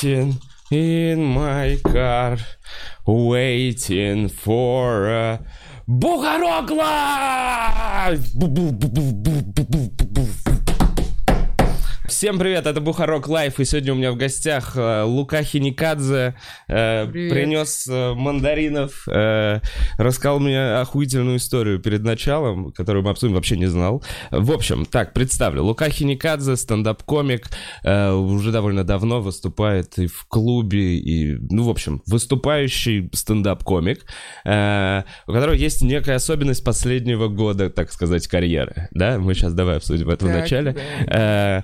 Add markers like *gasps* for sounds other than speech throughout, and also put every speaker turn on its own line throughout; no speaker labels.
I'm just sitting in my car, waiting for a Бухарок Лайв! Всем привет, это Бухарог Лайв, и сегодня у меня в гостях э, Лука Хиникадзе, э, принес э, мандаринов, э, рассказал мне охуительную историю перед началом, которую мы обсудим, вообще не знал. В общем, так, представлю, Лука Хиникадзе, стендап-комик, э, уже довольно давно выступает и в клубе, и, ну, в общем, выступающий стендап-комик, э, у которого есть некая особенность последнего года, так сказать, карьеры, да? Мы сейчас давай обсудим это в
Так,
начале.
да.
Э,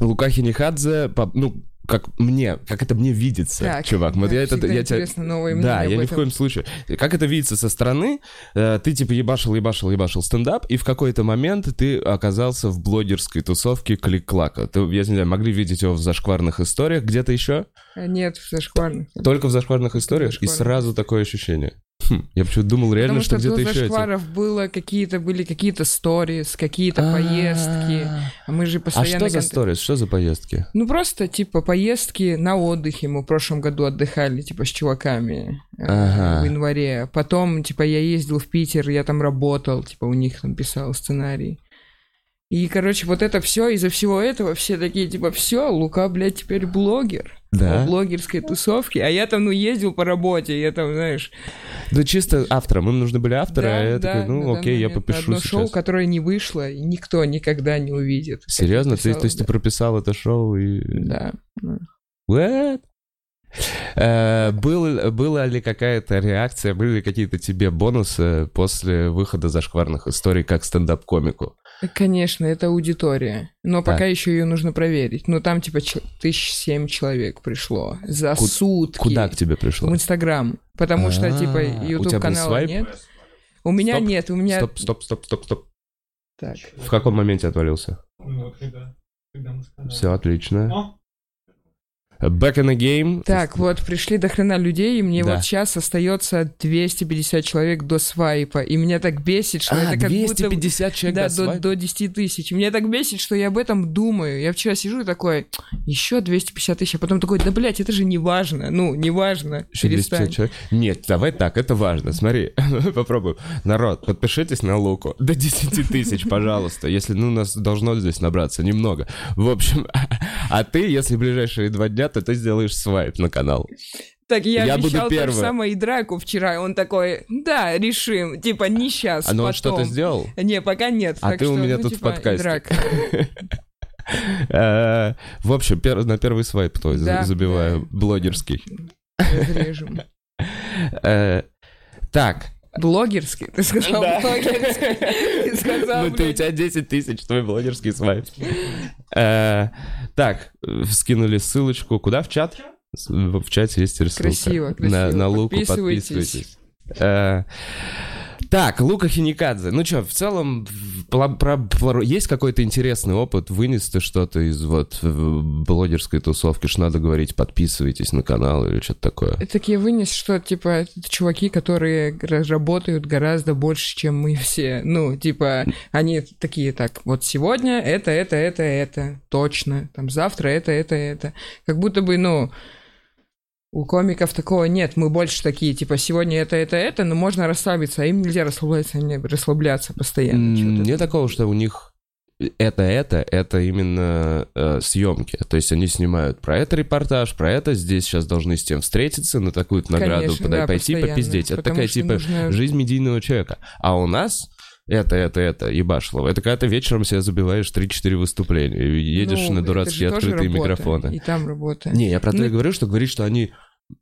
Лука Хинихадзе, ну, как мне, как это мне видится,
Так,
чувак. Вот
да,
я это, я тебя-
новые
Да, я ни в коем случае. Как это видится со стороны? Э, Ты типа ебашил, ебашил, ебашил стендап, и в какой-то момент ты оказался в блогерской тусовке Клик-Клака. Ты, я не знаю, могли видеть его в зашкварных историях, где-то еще?
А Нет, в зашкварных.
Только в зашкварных историях? И
зашкварных.
сразу такое ощущение. Хм, я почему-то думал реально,
Потому
что,
что,
где-то еще эти...
зашкваров было какие-то, были какие-то сторис, какие-то поездки. А мы же
А
постоянно...
что за сторис? Что за поездки?
Ну, просто, типа, поездки на отдыхе. Мы в прошлом году отдыхали, типа, с чуваками э, в январе. Потом, типа, я ездил в Питер, я там работал, типа, у них там писал сценарий. И, короче, вот это все, из-за всего этого все такие, типа, все, Лука, блядь, теперь блогер.
Да?
Блогерской тусовке. А я там, ну, ездил по работе, я там, знаешь...
Да чисто автором. Им нужны были авторы, а я
да,
такой, ну окей, я попишу
Одно
сейчас.
шоу, которое не вышло, и никто никогда не увидит.
Серьезно? Ты,
писал,
то есть ты
да.
прописал это шоу и...
Да.
What? Э, был, была ли какая-то реакция, были ли какие-то тебе бонусы после выхода зашкварных историй как стендап-комику?
Конечно, это аудитория. Но пока
Так.
еще ее нужно проверить. Ну, там, типа, тысяч семь человек пришло за
Ку-
сутки.
Куда к тебе пришло?
В Инстаграм. Потому что,
А,
типа,
у тебя был
YouTube канала
свайп?
нет. У меня
Стоп,
нет, у меня...
Стоп, стоп, стоп, стоп, стоп.
Так.
В каком моменте отвалился?
Ну, вот когда, когда мы сказали.
Все отлично.
О,
Back in the game.
Так, вот, пришли до хрена людей, и мне
Да.
вот сейчас остается 250 человек до свайпа. И меня так бесит, что
А,
это как будто...
250 человек
Да,
до свайпа?
до 10 тысяч. Меня так бесит, что я об этом думаю. Я вчера сижу и такой, еще 250 тысяч, а потом такой, да, блядь, это же не важно. Ну, не важно.
Еще 250
Перестань.
человек? Нет, давай так, это важно. Смотри, *laughs* попробуем. Народ, подпишитесь на Луку. До 10 тысяч, пожалуйста. Если, ну, нас должно здесь набраться немного. В общем, *laughs* а ты, если в ближайшие два дня, то ты сделаешь свайп на канал.
Так я,
Я буду
обещал же
первым.
самое и драку вчера. Он такой, да, решим. Типа, не сейчас,
А ну он что-то сделал?
Не, пока нет.
А
так
ты у
что,
меня
ну,
тут в
типа, и
подкасте. *laughs* Э, В общем, на первый свайп твой забиваю, блогерский.
Разрежем. *laughs*
Э, Так,
Блогерский? Ты сказал
Да.
блогерский? *laughs* Ты сказал,
ну ты, у тебя 10 тысяч, твой блогерский свайп. Э, Так, скинули ссылочку. Куда? В чат? В чате есть ссылка.
Красиво,
На,
красиво.
на Луку
Подписывайтесь.
подписывайтесь. Э, Так, Лука Хиникадзе. Ну что, в целом, пла- про- про- есть какой-то интересный опыт? Вынес ты что-то из вот э, блогерской тусовки, что надо говорить, подписывайтесь на канал или что-то такое?
Такие вынес, что, типа, это чуваки, которые работают гораздо больше, чем мы все. Ну, типа, они такие, так, вот сегодня это, это, это, это, точно. Там завтра это, это, это. Как будто бы, ну, у комиков такого нет. Мы больше такие, типа, сегодня это, это, это, но можно расслабиться, а им нельзя расслабляться, они расслабляться постоянно. Чё-то.
Нет такого, что у них это это, это именно э, съемки. То есть они снимают про это репортаж, про это, здесь сейчас должны с тем встретиться, на такую награду
Конечно,
подай-
да,
пойти
постоянно.
попиздеть. Это такая типа
нужно-
жизнь медийного человека. А у нас это, это, это, ебашлово. Это когда ты вечером себе забиваешь 3-4 выступления и едешь
Ну,
на дурацкие открытые
работа,
микрофоны.
И там работа.
Не, я про то
Ну,
и говорю, что говорит, что они...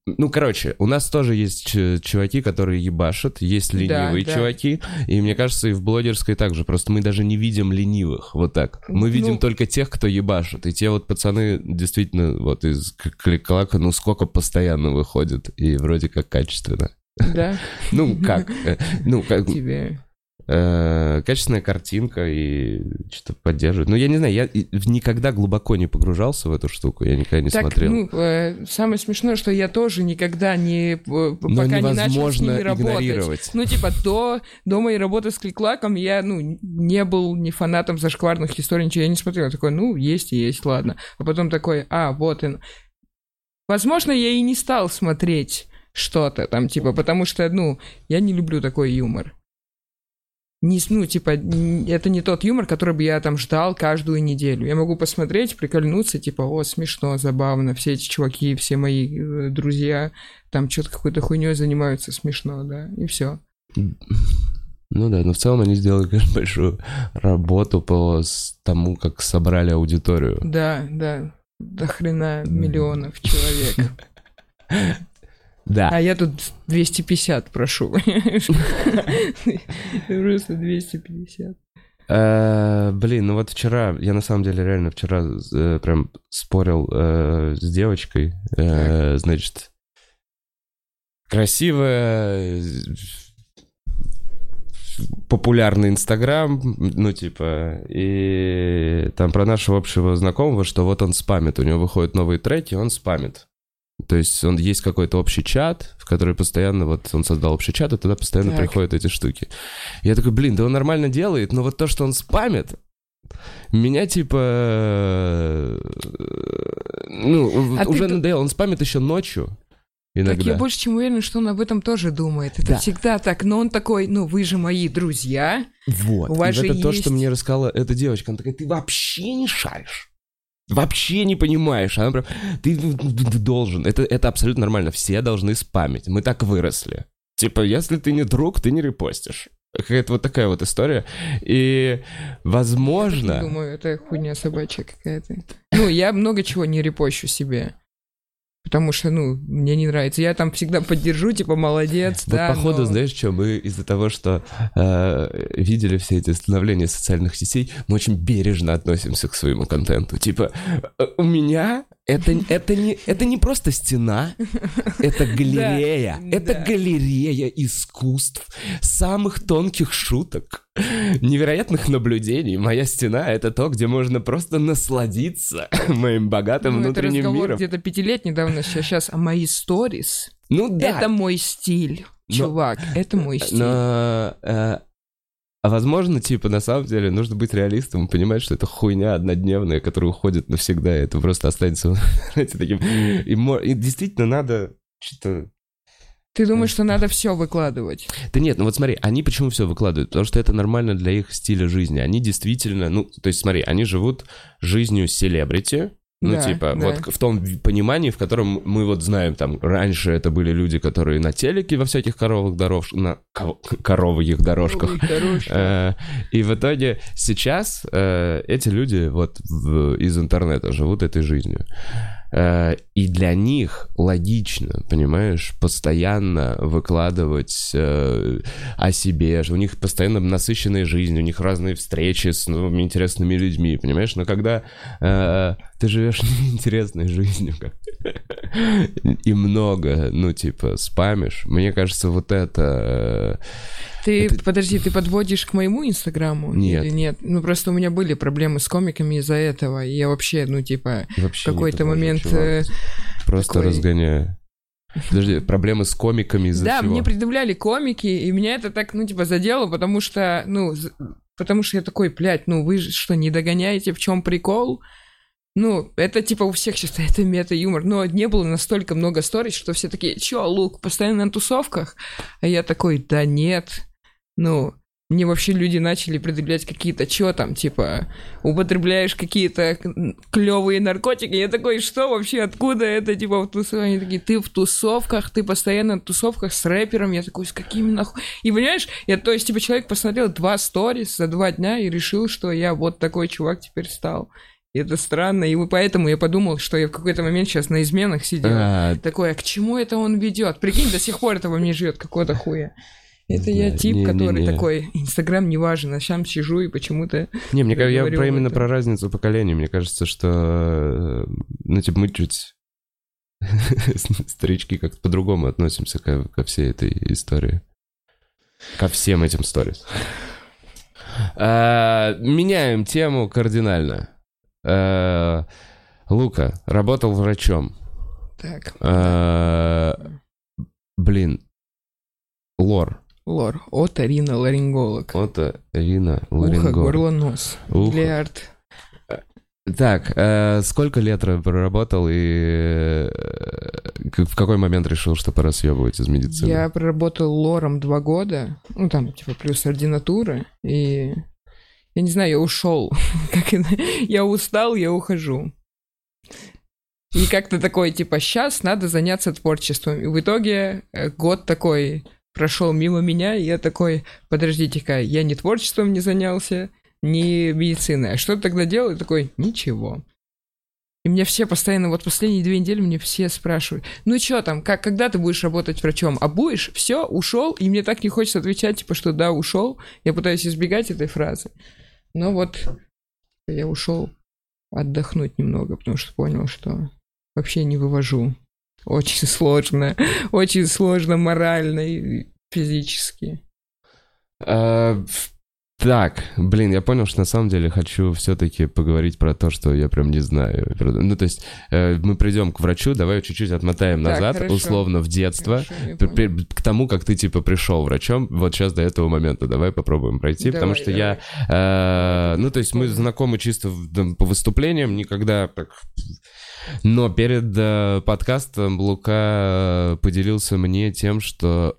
Ну, короче, у нас тоже есть чуваки, которые ебашат, есть
Да,
ленивые
да.
чуваки, и мне кажется, и в блогерской также, просто мы даже не видим ленивых, вот так. Мы
Ну-
видим только тех, кто ебашит, и те вот пацаны действительно вот из к- клик-клака, ну, сколько постоянно выходит, и вроде как качественно.
Да, *laughs*
Ну, как? *laughs* Ну, как...
тебе.
Э, качественная картинка и что-то поддерживает. Ну, я не знаю, я никогда глубоко не погружался в эту штуку, я никогда не
Так,
смотрел.
ну, э, самое смешное, что я тоже никогда не... э,
Но
пока не начал с ними работать. Ну, типа, до, до моей работы с Кликлаком я, ну, не был ни фанатом зашкварных историй, ничего, я не смотрел. Я такой, ну, есть и есть, ладно. А потом такой, а, вот он. Возможно, я и не стал смотреть что-то там, типа, потому что, ну, я не люблю такой юмор. Не, ну, типа, это не тот юмор, который бы я там ждал каждую неделю. Я могу посмотреть, прикольнуться, типа, о, смешно, забавно, все эти чуваки, все мои э, друзья там что-то какой-то хуйней занимаются, смешно, да, и все.
Ну да, но в целом они сделали, конечно, большую работу по тому, как собрали аудиторию.
Да, да, до хрена миллионов человек. *laughs*
Да.
А я тут 250 прошу. Просто 250.
Э, Блин, ну вот вчера, я на самом деле реально вчера э, прям спорил э, с девочкой, значит, красивая, популярный Инстаграм, ну типа, и там про нашего общего знакомого, что вот он спамит, у него выходят новые треки, он спамит. То есть он есть какой-то общий чат, в который постоянно, вот он создал общий чат, и туда постоянно
Так.
приходят эти штуки. Я такой, блин, да он нормально делает, но вот то, что он спамит, меня типа... э, Ну,
А ты
уже
ду-
надоело. Он спамит еще ночью иногда.
Так я больше чем уверена, что он об этом тоже думает. Это
Да.
всегда так. Но он такой, ну вы же мои друзья.
Вот.
У вас
и
же
это то,
есть-
что мне рассказала эта девочка. Она такая, ты вообще не шаришь. Вообще не понимаешь. Она прям, ты должен. Это, это абсолютно нормально. Все должны спамить. Мы так выросли. Типа, если ты не друг, ты не репостишь. Какая-то вот такая вот история. И, возможно...
Думаю, это хуйня собачья какая-то. Ну, я много чего не репощу себе. Потому что, ну, мне не нравится. Я там всегда поддержу, типа, молодец,
Вот
да.
походу,
но-
знаешь что, мы из-за того, что э, видели все эти становления социальных сетей, мы очень бережно относимся к своему контенту. Типа, э, у меня это, это, не, это не просто стена, это *laughs* галерея. Это галерея искусств, самых тонких шуток, *laughs* невероятных наблюдений. Моя стена — это то, где можно просто насладиться *laughs* моим богатым
Ну, это
внутренним
разговор
миром.
где-то пятилетний давно сейчас, а мои сторис
Ну да,
это мой стиль,
Но-
чувак, это мой стиль.
Но, э, а возможно, типа, на самом деле, нужно быть реалистом и понимать, что это хуйня однодневная, которая уходит навсегда, и это просто останется, *laughs* знаете, таким... И, и действительно надо что-то...
Ты думаешь, что надо все выкладывать?
Да нет, ну вот смотри, они почему все выкладывают? Потому что это нормально для их стиля жизни. Они действительно, ну, то есть смотри, они живут жизнью селебрити, ну,
Да,
типа,
да.
вот в том понимании, в котором мы вот знаем, там, раньше это были люди, которые на телеке во всяких коровых дорожках, на ко- коровьих дорожках. Э, И в итоге сейчас э, эти люди вот из интернета живут этой жизнью. Э, И для них логично, понимаешь, постоянно выкладывать э, о себе. У них постоянно насыщенная жизнь, у них разные встречи с новыми интересными людьми, понимаешь? Но когда э, ты живешь *laughs* неинтересной жизнью *laughs* и много, ну, типа, спамишь, мне кажется, вот это...
Ты,
это-
подожди, ты подводишь к моему инстаграму?
Нет.
Или нет? Ну, просто у меня были проблемы с комиками из-за этого, и я вообще, ну, типа,
Вообще
в какой-то
подвожу, чувак.
э,
Просто
такой-
разгоняю. Подожди, проблемы с комиками из-за
Да,
чего?
мне предъявляли комики, и меня это так, ну, типа, задело, потому что, ну, потому что я такой, блядь, ну, вы что, не догоняете, в чем прикол? Ну, это типа у всех сейчас *laughs* это мета-юмор, но не было настолько много сторис, что все такие, чё, Лук, постоянно на тусовках? А я такой, да нет, ну, мне вообще люди начали предъявлять какие-то, чё там, типа, употребляешь какие-то клевые наркотики. Я такой, что вообще, откуда это, типа, в тусовках? Они такие, ты в тусовках, ты постоянно в тусовках с рэпером. Я такой, с какими нахуй? И понимаешь, я, то есть, типа, человек посмотрел два сторис за два дня и решил, что я вот такой чувак теперь стал. И это странно, и поэтому я подумал, что я в какой-то момент сейчас на изменах сидел.
А,
Такой, а к чему это он ведет? Прикинь, до сих пор это во мне живет какого-то хуя. Это я тип,
не-не-не.
который такой, Инстаграм не важен, а сам сижу и почему-то...
не, мне кажется, я про именно
это.
про разницу поколений. Мне кажется, что, э, ну, типа, мы чуть старички как-то по-другому относимся ко, ко всей этой истории. Ко всем этим сторис. Э, Меняем тему кардинально. Э, Лука работал врачом.
Так,
Э, Блин. Лор.
Лор. Оториноларинголог.
Это Ирина
Ухо,
Ларингол.
горло, нос.
Ухо.
Миллиард.
Так, э, сколько лет проработал и э, в какой момент решил, что пора съебывать из медицины?
Я проработал лором два года, ну там, типа, плюс ординатура, и я не знаю, я ушел. *laughs* Я устал, я ухожу. И как-то такой, типа, сейчас надо заняться творчеством. И в итоге э, год такой прошел мимо меня, и я такой, подождите-ка, я ни творчеством не занялся, ни медициной. А что тогда делал? И такой, ничего. И мне все постоянно, вот последние две недели мне все спрашивают, ну что там, как, когда ты будешь работать врачом? А будешь? Все, ушел? И мне так не хочется отвечать, типа, что да, ушел. Я пытаюсь избегать этой фразы. Но вот я ушел отдохнуть немного, потому что понял, что вообще не вывожу. Очень сложно, очень сложно морально и физически.
Э, Так, блин, я понял, что на самом деле хочу все-таки поговорить про то, что я прям не знаю. Ну, то есть э, мы придем к врачу, давай чуть-чуть отмотаем
Так,
назад,
хорошо.
условно, в детство.
Хорошо,
К тому, как ты, типа, пришел врачом, вот сейчас до этого момента давай попробуем пройти, потому
Давай,
что я... э, ну, то есть мы знакомы чисто в- там, по выступлениям, никогда так... Но перед э, подкастом Лука э, поделился мне тем, что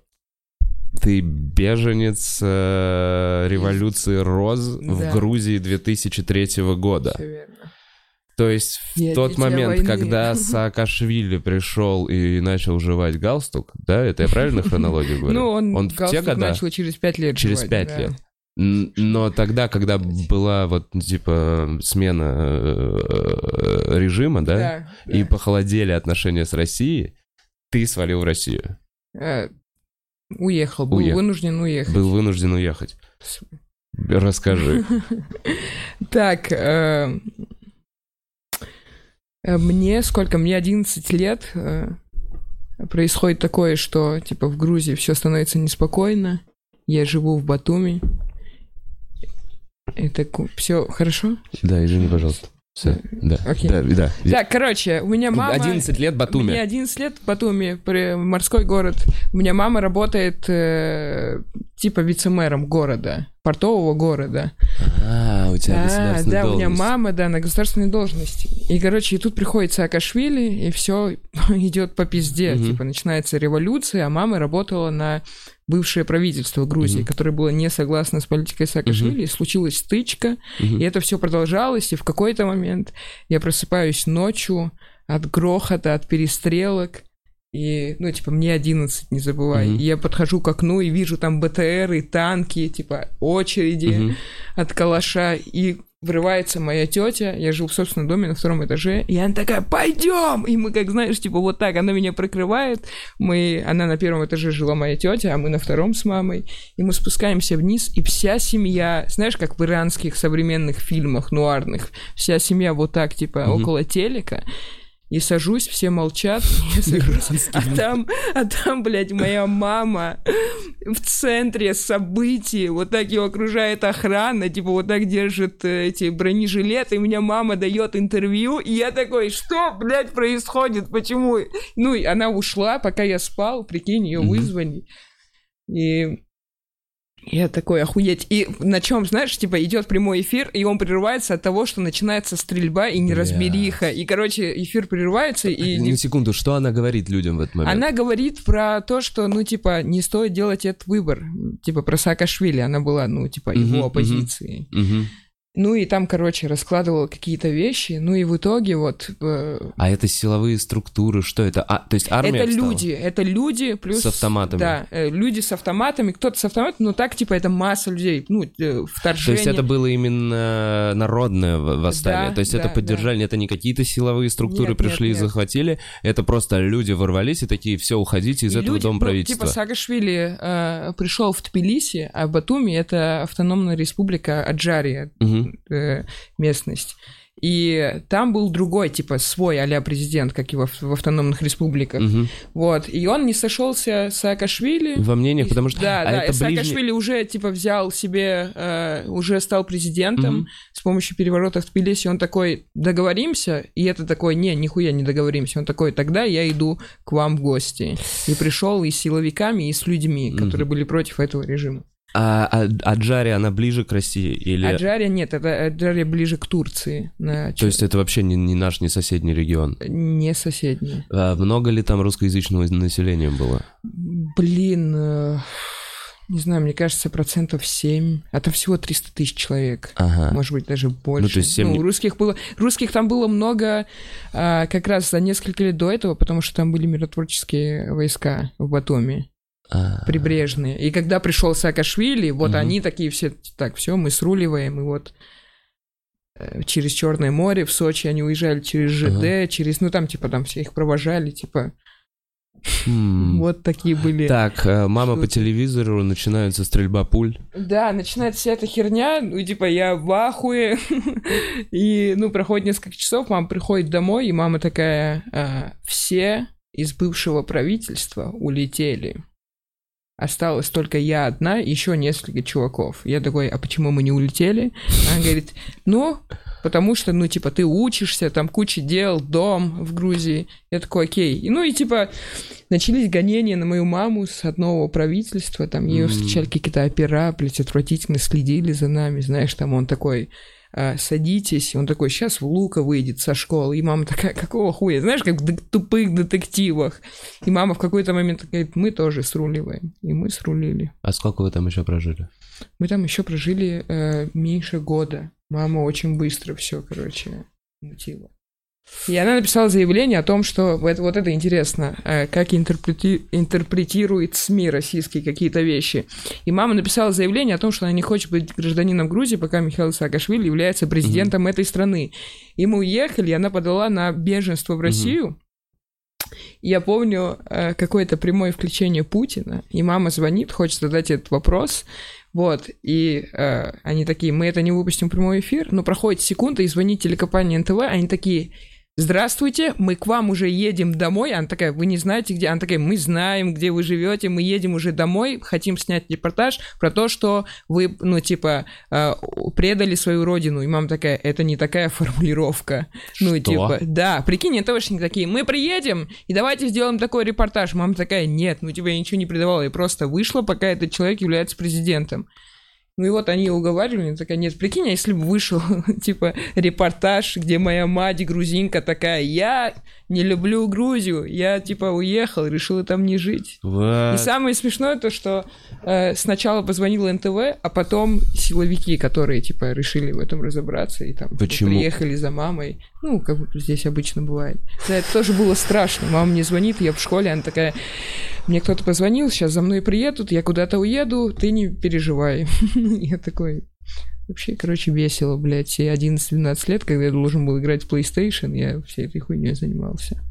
ты беженец э, революции Роз в
Да.
Грузии 2003 года.
Верно.
То есть в
Я
тот момент,
войны.
когда *laughs* Саакашвили пришел и начал жевать галстук, да, это я правильно хронологию *laughs* говорю?
Ну, он,
Он в те года?
начал через пять лет
Через пять лет. Но тогда, когда была вот, типа, смена э, режима, да,
Да,
и
да.
похолодели отношения с Россией, ты свалил в Россию.
Э, Уехал, был вынужден уехать.
Был вынужден уехать. Расскажи. *laughs*
Так, э, мне сколько? Мне 11 лет. Происходит такое, что типа в Грузии все становится неспокойно. Я живу в Батуми. Это все хорошо?
Да, извини, пожалуйста. Все, да,
Окей.
да, да.
Так, короче, у меня мама...
11 лет Батуми.
Мне 11 лет в Батуми, морской город. У меня мама работает э, типа вице-мэром города, портового города.
А, у тебя
Да,
государственная
да, у меня
должность.
мама, да, на государственной должности. И, короче, и тут приходит Саакашвили, и все *laughs* идет по пизде.
Мгм.
Типа начинается революция, а мама работала на бывшее правительство Грузии,
Мгм.
которое было не согласно с политикой Саакашвили. И случилась стычка,
Мгм.
и это все продолжалось, и в какой-то момент я просыпаюсь ночью от грохота, от перестрелок, и, ну, типа, мне 11, не забывай. И я подхожу к окну и вижу там БТР и танки, типа, очереди
Мгм.
от калаша, и врывается моя тетя, я жил в собственном доме на втором этаже, и она такая, пойдем! И мы, как знаешь, типа вот так, она меня прикрывает, мы, она на первом этаже жила моя тетя, а мы на втором с мамой, и мы спускаемся вниз, и вся семья, знаешь, как в иранских современных фильмах нуарных, вся семья вот так, типа,
Мгм.
около телека, и сажусь, все молчат, *laughs* *laughs* я сажусь, а там, а там, блядь, моя мама в центре событий, вот так ее окружает охрана, типа вот так держит э, эти бронежилеты, и меня мама дает интервью, и я такой, что, блядь, происходит, почему? Ну, и она ушла, пока я спал, прикинь, ее вызвали, и я такой, охуеть. И на чем, знаешь, типа идет прямой эфир, и он прерывается от того, что начинается стрельба и неразбериха. И, короче, эфир прерывается, и
Ну, секунду, что она говорит людям в этот момент?
она говорит про то, что, ну, типа, не стоит делать этот выбор. Типа, про Саакашвили. Она была, ну, типа, его
мгм.
оппозицией.
Мгм.
Ну, и там, короче, раскладывала какие-то вещи. Ну, и в итоге вот... э,
А это силовые структуры, что это? А, то есть армия
это
встала?
люди, это люди плюс...
С автоматами.
Да, э, люди с автоматами, кто-то с автоматами, но так, типа, это масса людей, ну, э,
То
вторжение.
есть это было именно народное в- восстание?
Да,
То есть это
да,
поддержали, это не какие-то силовые структуры
Нет,
пришли
нет,
и
нет.
захватили, это просто люди ворвались и такие, все, уходите из
И
этого
люди,
дома
ну,
правительства.
типа Саакашвили э, пришел в Тбилиси, а Батуми это автономная республика Аджария, Э, местность. И там был другой, типа, свой а президент, как и в, в автономных республиках.
Мгм.
Вот. И он не сошелся с Саакашвили.
Во мнениях, потому что...
Да, *laughs*
а
да,
это
и
ближний-
Саакашвили уже, типа, взял себе, э, уже стал президентом
Мгм.
с помощью переворота в Тбилиси. Он такой, договоримся? И это такой, не, нихуя не договоримся. Он такой, тогда я иду к вам в гости. И пришел и с силовиками, и с людьми, которые были против этого режима.
А, а, а Джари, она ближе к России? Или...
Аджария нет, это Аджария ближе к Турции. На
То есть это вообще не, не наш, не соседний регион?
Не соседняя.
А много ли там русскоязычного населения было?
Блин, э, не знаю, мне кажется, процентов 7. А там всего 300 тысяч человек.
Ага.
Может быть, даже больше.
Ну, то есть семь не-
русских было... Русских там было много а, как раз за несколько лет до этого, потому что там были миротворческие войска в Батуми,
А,
прибрежные. И когда пришел Саакашвили, вот
Мгм.
они такие все, так, все, мы сруливаем, и вот э, через Черное море в Сочи они уезжали через ЖД, через, ну там типа там все их провожали, типа
хм.
вот такие были.
Так, э, мама по телевизору, начинается стрельба пуль.
Да, начинается вся эта херня, ну, типа, я в ахуе, *laughs* и, ну, проходит несколько часов, мама приходит домой, и мама такая, «А, все из бывшего правительства улетели. Осталась только я одна еще несколько чуваков. Я такой, а почему мы не улетели? Она говорит, ну, потому что, ну, типа, ты учишься, там куча дел, дом в Грузии. Я такой, окей. И, ну, и, типа, начались гонения на мою маму с одного правительства, там ее
М.
встречали какие-то опера, блядь, отвратительно следили за нами, знаешь, там он такой, «А, садитесь, он такой, сейчас в Лука выйдет со школы, и мама такая, какого хуя, знаешь, как в тупых детективах. И мама в какой-то момент говорит, мы тоже сруливаем, и мы срулили.
А сколько вы там еще прожили?
Мы там еще прожили э, меньше года. Мама очень быстро все, короче, мутила. И она написала заявление о том, что вот, вот это интересно, э, как интерпрети- интерпретирует СМИ российские какие-то вещи. И мама написала заявление о том, что она не хочет быть гражданином Грузии, пока Михаил Саакашвили является президентом этой страны. И мы уехали, и она подала на беженство в Россию. И Я помню э, какое-то прямое включение Путина, и мама звонит, хочет задать этот вопрос, вот, и э, они такие, мы это не выпустим в прямой эфир, но проходит секунда, и звонит телекомпания НТВ, они такие, здравствуйте, мы к вам уже едем домой, она такая, вы не знаете где, она такая, мы знаем, где вы живете, мы едем уже домой, хотим снять репортаж про то, что вы, ну, типа, э, предали свою родину, и мама такая, это не такая формулировка, ну,
Что?
типа, да, прикинь, НТВшники такие, мы приедем, и давайте сделаем такой репортаж. Мама такая, нет, ну тебя я ничего не предавала, я просто вышла, пока этот человек является президентом. Ну и вот они уговаривали, она такая, нет, прикинь, а если бы вышел, *laughs* типа, репортаж, где моя мать грузинка такая, я не люблю Грузию, я, типа, уехал, решила там не жить. И
What?
самое смешное то, что э, сначала позвонил НТВ, а потом силовики, которые, типа, решили в этом разобраться и там
Почему?
приехали за мамой. Ну, как здесь обычно бывает. Да, это тоже было страшно. Мама мне звонит, я в школе, она такая, мне кто-то позвонил, сейчас за мной приедут, я куда-то уеду, ты не переживай. *laughs* Я такой, Вообще, короче, весело, блядь, все 11-12 лет, когда я должен был играть в PlayStation, я всей этой хуйней занимался.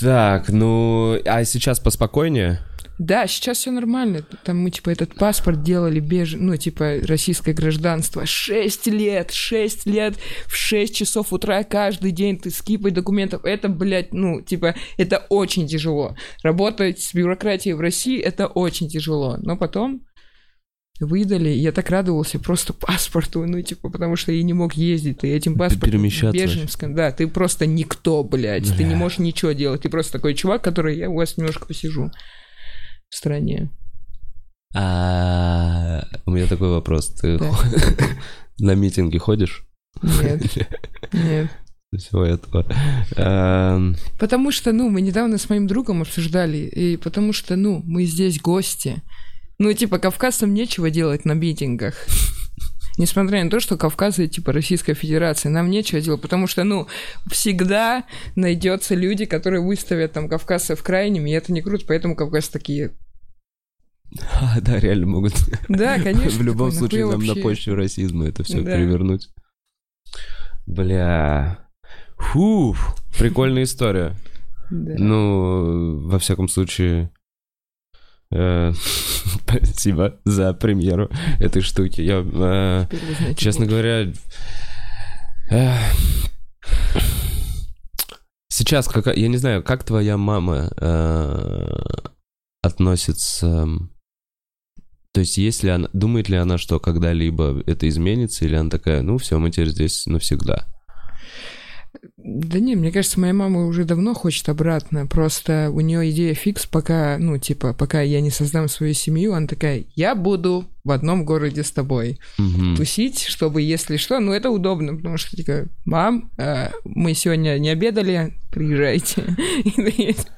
Так, ну, а сейчас поспокойнее?
Да, сейчас все нормально. Там мы, типа, этот паспорт делали беж... ну, типа, российское гражданство. Шесть лет, шесть лет, в 6 часов утра каждый день ты скипай документов. Это, блядь, ну, типа, это очень тяжело. Работать с бюрократией в России, это очень тяжело. Но потом выдали, и я так радовался просто паспорту, ну, типа, потому что я не мог ездить, ты этим паспортом
перемещаться
беженском, да, ты просто никто, блядь, ты не
Бля.
можешь ничего делать, ты просто такой чувак, который, я у вас немножко посижу в стране.
А у меня такой вопрос. Ты *laughs* на митинги ходишь?
Нет, нет. *laughs*
Всего этого.
Потому что, ну, мы недавно с моим другом обсуждали, и потому что, ну, мы здесь гости. Ну, типа, кавказцам нечего делать на митингах. *laughs* Несмотря на то, что Кавказ это типа Российская Федерация, нам нечего делать, потому что, ну, всегда найдется люди, которые выставят там кавказцев крайними, и это не круто, поэтому кавказцы такие. *laughs*
а, Да, реально могут.
Да, *laughs* конечно.
В любом
такой,
случае нам на
вообще?»
почве расизма это все
Да.
перевернуть. Бля. Фу, прикольная история.
Да.
Ну, во всяком случае, *laughs* спасибо за премьеру этой штуки. Я, э, честно говоря, Эх. Сейчас, как, я не знаю, как твоя мама э, относится... То есть, если она, думает ли она, что когда-либо это изменится, или она такая, ну все, мы теперь здесь навсегда?
Да не, мне кажется, моя мама уже давно хочет обратно. Просто у нее идея фикс, пока, ну, типа, пока я не создам свою семью, она такая, я буду в одном городе с тобой
Мгм.
тусить, чтобы, если что, ну, это удобно, потому что, типа, мам, э, мы сегодня не обедали, приезжайте. *laughs* Есть-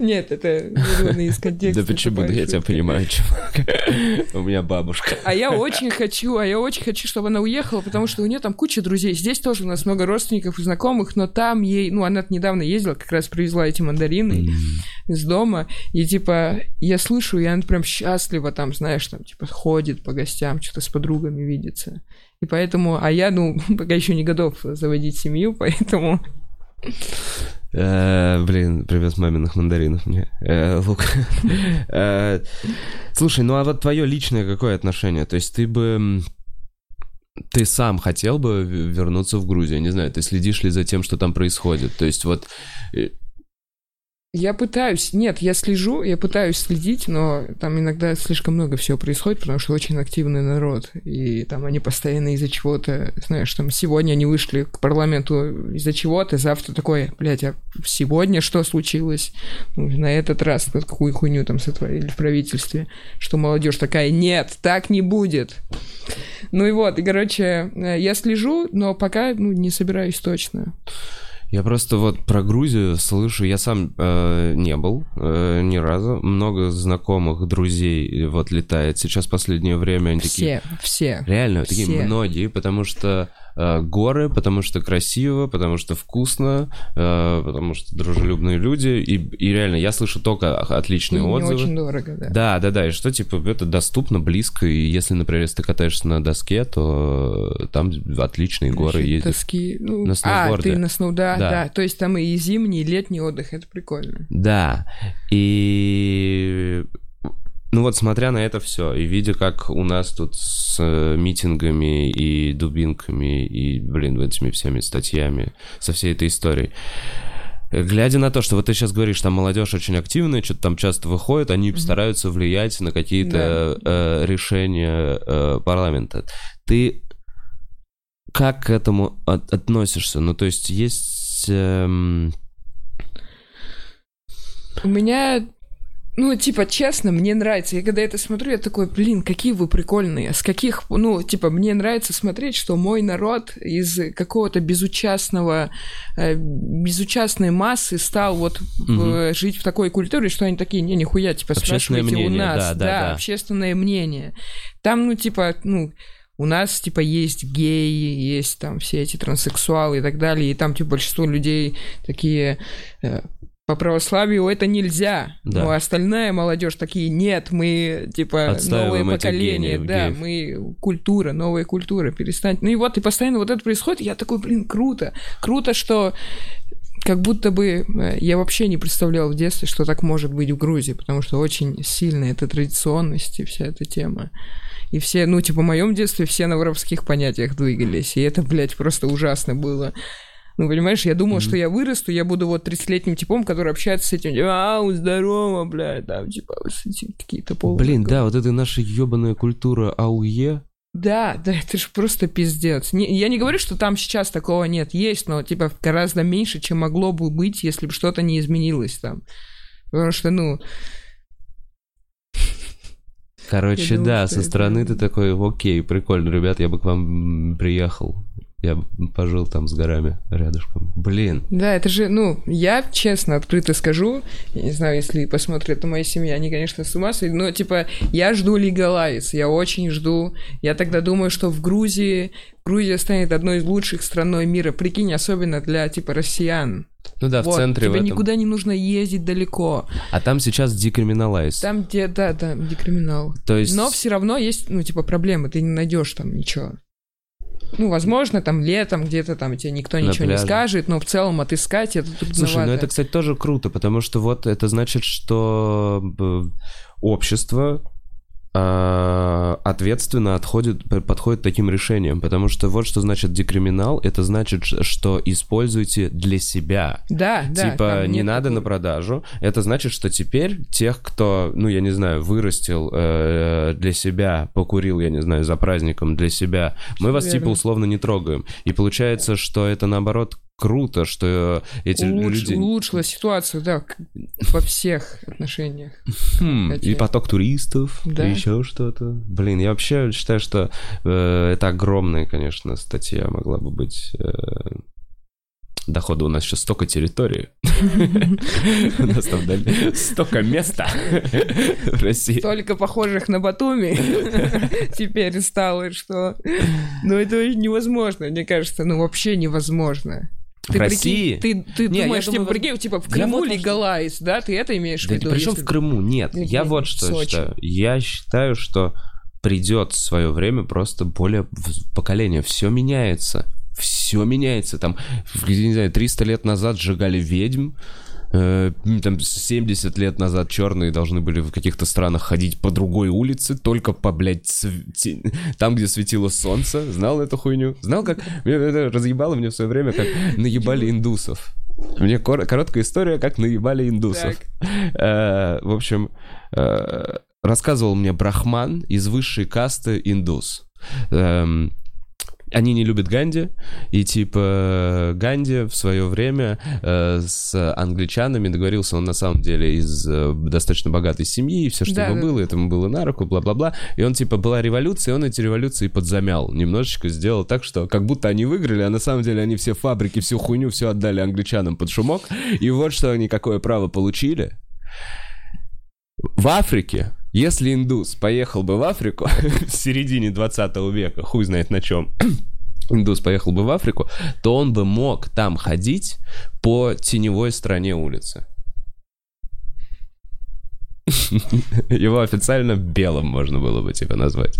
Нет, это вырвано из контекста.
Да почему? Я тебя
шутка.
понимаю, чувак. *laughs* У меня бабушка.
А я очень хочу, а я очень хочу, чтобы она уехала, потому что у нее там куча друзей. Здесь тоже у нас много родственников и знакомых, но там ей, ну, она недавно ездила, как раз привезла эти мандарины из дома, и типа я слышу, и она прям счастлива там, знаешь, там типа ходит по гостям, что-то с подругами видится. И поэтому, а я, ну, *laughs* пока еще не готов заводить семью, поэтому
Э, Блин, привез маминых мандаринов мне. Э, Лук. *laughs* Э, Слушай, ну а вот твое личное какое отношение? То есть ты бы... Ты сам хотел бы вернуться в Грузию? Не знаю, ты следишь ли за тем, что там происходит? То есть вот...
Я пытаюсь, нет, я слежу, я пытаюсь следить, но там иногда слишком много всего происходит, потому что очень активный народ, и там они постоянно из-за чего-то, знаешь, там сегодня они вышли к парламенту из-за чего-то, завтра такое, блядь, а сегодня что случилось? Ну, на этот раз какую хуйню там сотворили в правительстве, что молодежь такая, нет, так не будет. Ну и вот, и, короче, э, я слежу, но пока, ну, не собираюсь точно.
Я просто вот про Грузию слышу, я сам э, не был э, ни разу, много знакомых, друзей вот летает. Сейчас последнее время они такие...
Все, все.
Реально, такие
Все.
многие, потому что э, горы, потому что красиво, потому что вкусно, э, потому что дружелюбные люди. И, и реально, я слышу только о-
И
отличные
не
отзывы.
очень дорого, да.
Да, да, да, и что, типа, это доступно, близко, и если, например, если ты катаешься на доске, то там отличные горы
Насчет
ездят.
Тоски. Ну,
На
а,
сноуборде.
ты на сноу, да,
Да.
да, То есть там и зимний, и летний отдых, это прикольно.
Да, и... Ну вот, смотря на это все, и видя, как у нас тут с э, митингами и дубинками, и, блин, этими всеми статьями, со всей этой историей, Глядя на то, что вот ты сейчас говоришь, там молодежь очень активная, что-то там часто выходит, они стараются влиять на какие-то э, решения э, парламента. Ты как к этому от- относишься? Ну, то есть есть... эм,
У меня, ну, типа, честно, мне нравится. Я когда это смотрю, я такой, блин, какие вы прикольные. С каких, ну, типа, мне нравится смотреть, что мой народ из какого-то безучастного, э, безучастной массы стал вот
Мгм.
жить в такой культуре, что они такие, не, нихуя, типа,
Общественное
спрашивайте у
мнение,
нас.
да, да, да.
общественное мнение. Там, ну, типа, ну, у нас, типа, есть геи, есть там все эти транссексуалы и так далее, и там, типа, большинство людей такие э, по православию это нельзя.
Да.
Но остальная молодежь такие, нет, мы, типа,
Отстаиваем
новое поколение,
гениев,
да,
геев.
мы культура, новая культура, перестань. Ну и вот, и постоянно вот это происходит, я такой, блин, круто. Круто, что как будто бы э, я вообще не представлял в детстве, что так может быть в Грузии, потому что очень сильная эта традиционность и вся эта тема. И все, ну, типа, в моем детстве все на воровских понятиях двигались, и это, блядь, просто ужасно было. Ну, понимаешь, я думал, что я вырасту, я буду вот 30-летним типом, который общается с этим, ау, здорово, блядь, там, типа, с этим какие-то полные.
Блин, да, вот эта наша ебаная культура АУЕ.
Да, да, это же просто пиздец. Не- я не говорю, что там сейчас такого нет, есть, но типа гораздо меньше, чем могло бы быть, если бы что-то не изменилось там. Потому что, ну,
Короче,
думаю,
да, со
это-
стороны ты такой, окей, прикольно, ребят, я бы к вам приехал. Я пожил там с горами рядышком. Блин.
да, это же, ну, я честно, открыто скажу, я не знаю, если посмотрят на моей семье, они, конечно, с ума сойдут, но, типа, я жду легалайз, я очень жду. Я тогда думаю, что в Грузии, Грузия станет одной из лучших страной мира, прикинь, особенно для, типа, россиян.
Ну да, в
Вот,
центре в
тебе
этом.
никуда не нужно ездить далеко.
А там сейчас декриминалайз.
Там, где, да, да, где криминал.
То есть...
Но все равно есть, ну, типа, проблемы, ты не найдешь там ничего. Ну, возможно, там летом где-то там тебе никто
На
ничего не скажет, но в целом отыскать это трудновато.
Слушай, ну это, кстати, тоже круто, потому что вот это значит, что б, общество ответственно отходит, подходит к таким решениям, потому что вот что значит декриминал, это значит, что используйте для себя.
Да, да.
типа не надо на
такого.
продажу. Это значит, что теперь тех, кто, ну я не знаю, вырастил э, для себя, покурил, я не знаю, за праздником для себя, мы вас типа
Верно.
условно не трогаем. И получается, что это наоборот круто, что эти
Улуч-
люди...
Улучшила ситуацию, да, во всех отношениях.
Хм,
Кстати.
и поток туристов,
Да.
и еще что-то. Блин, я вообще считаю, что э, это огромная, конечно, статья могла бы быть. э, дохода у нас сейчас столько территории. *laughs* У нас там столько места в России.
Только похожих на Батуми *laughs* теперь стало, что... Ну, это невозможно, мне кажется, ну, вообще невозможно.
В
Ты
России?
прикинь, ты, ты
Не, я
думаешь,
думаю,
типа, прикинь, типа, в Крыму
вот
легалайз, да? Ты это имеешь в
Да
виду?
причем
если-
в Крыму? Нет,
Или
я вот
в
что
Сочи.
считаю. Я считаю, что придет свое время просто более в- поколение. Все меняется. Все меняется. Там, в- не знаю, 300 лет назад сжигали ведьм. Э, Там 70 лет назад черные должны были в каких-то странах ходить по другой улице, только по, блядь, св- там, где светило солнце. Знал эту хуйню? Знал, как... Мне это разъебало мне в свое время, как наебали индусов. Мне кор- короткая история, как наебали индусов. Э, В общем, э, рассказывал мне брахман из высшей касты индус. Эм, Они не любят Ганди, и типа Ганди в свое время э, с англичанами договорился, он на самом деле из э, достаточно богатой семьи, и все, что
Да,
ему
да.
было, этому было на руку, бла-бла-бла. И он типа была революция, и он эти революции подзамял. Немножечко сделал так, что как будто они выиграли, а на самом деле они все фабрики, всю хуйню, все отдали англичанам под шумок. И вот что они какое право получили. В Африке, если индус поехал бы в Африку *laughs* в середине 20 века, хуй знает на чем, *clears throat* индус поехал бы в Африку, то он бы мог там ходить по теневой стороне улицы. *laughs* Его официально белым можно было бы типа назвать.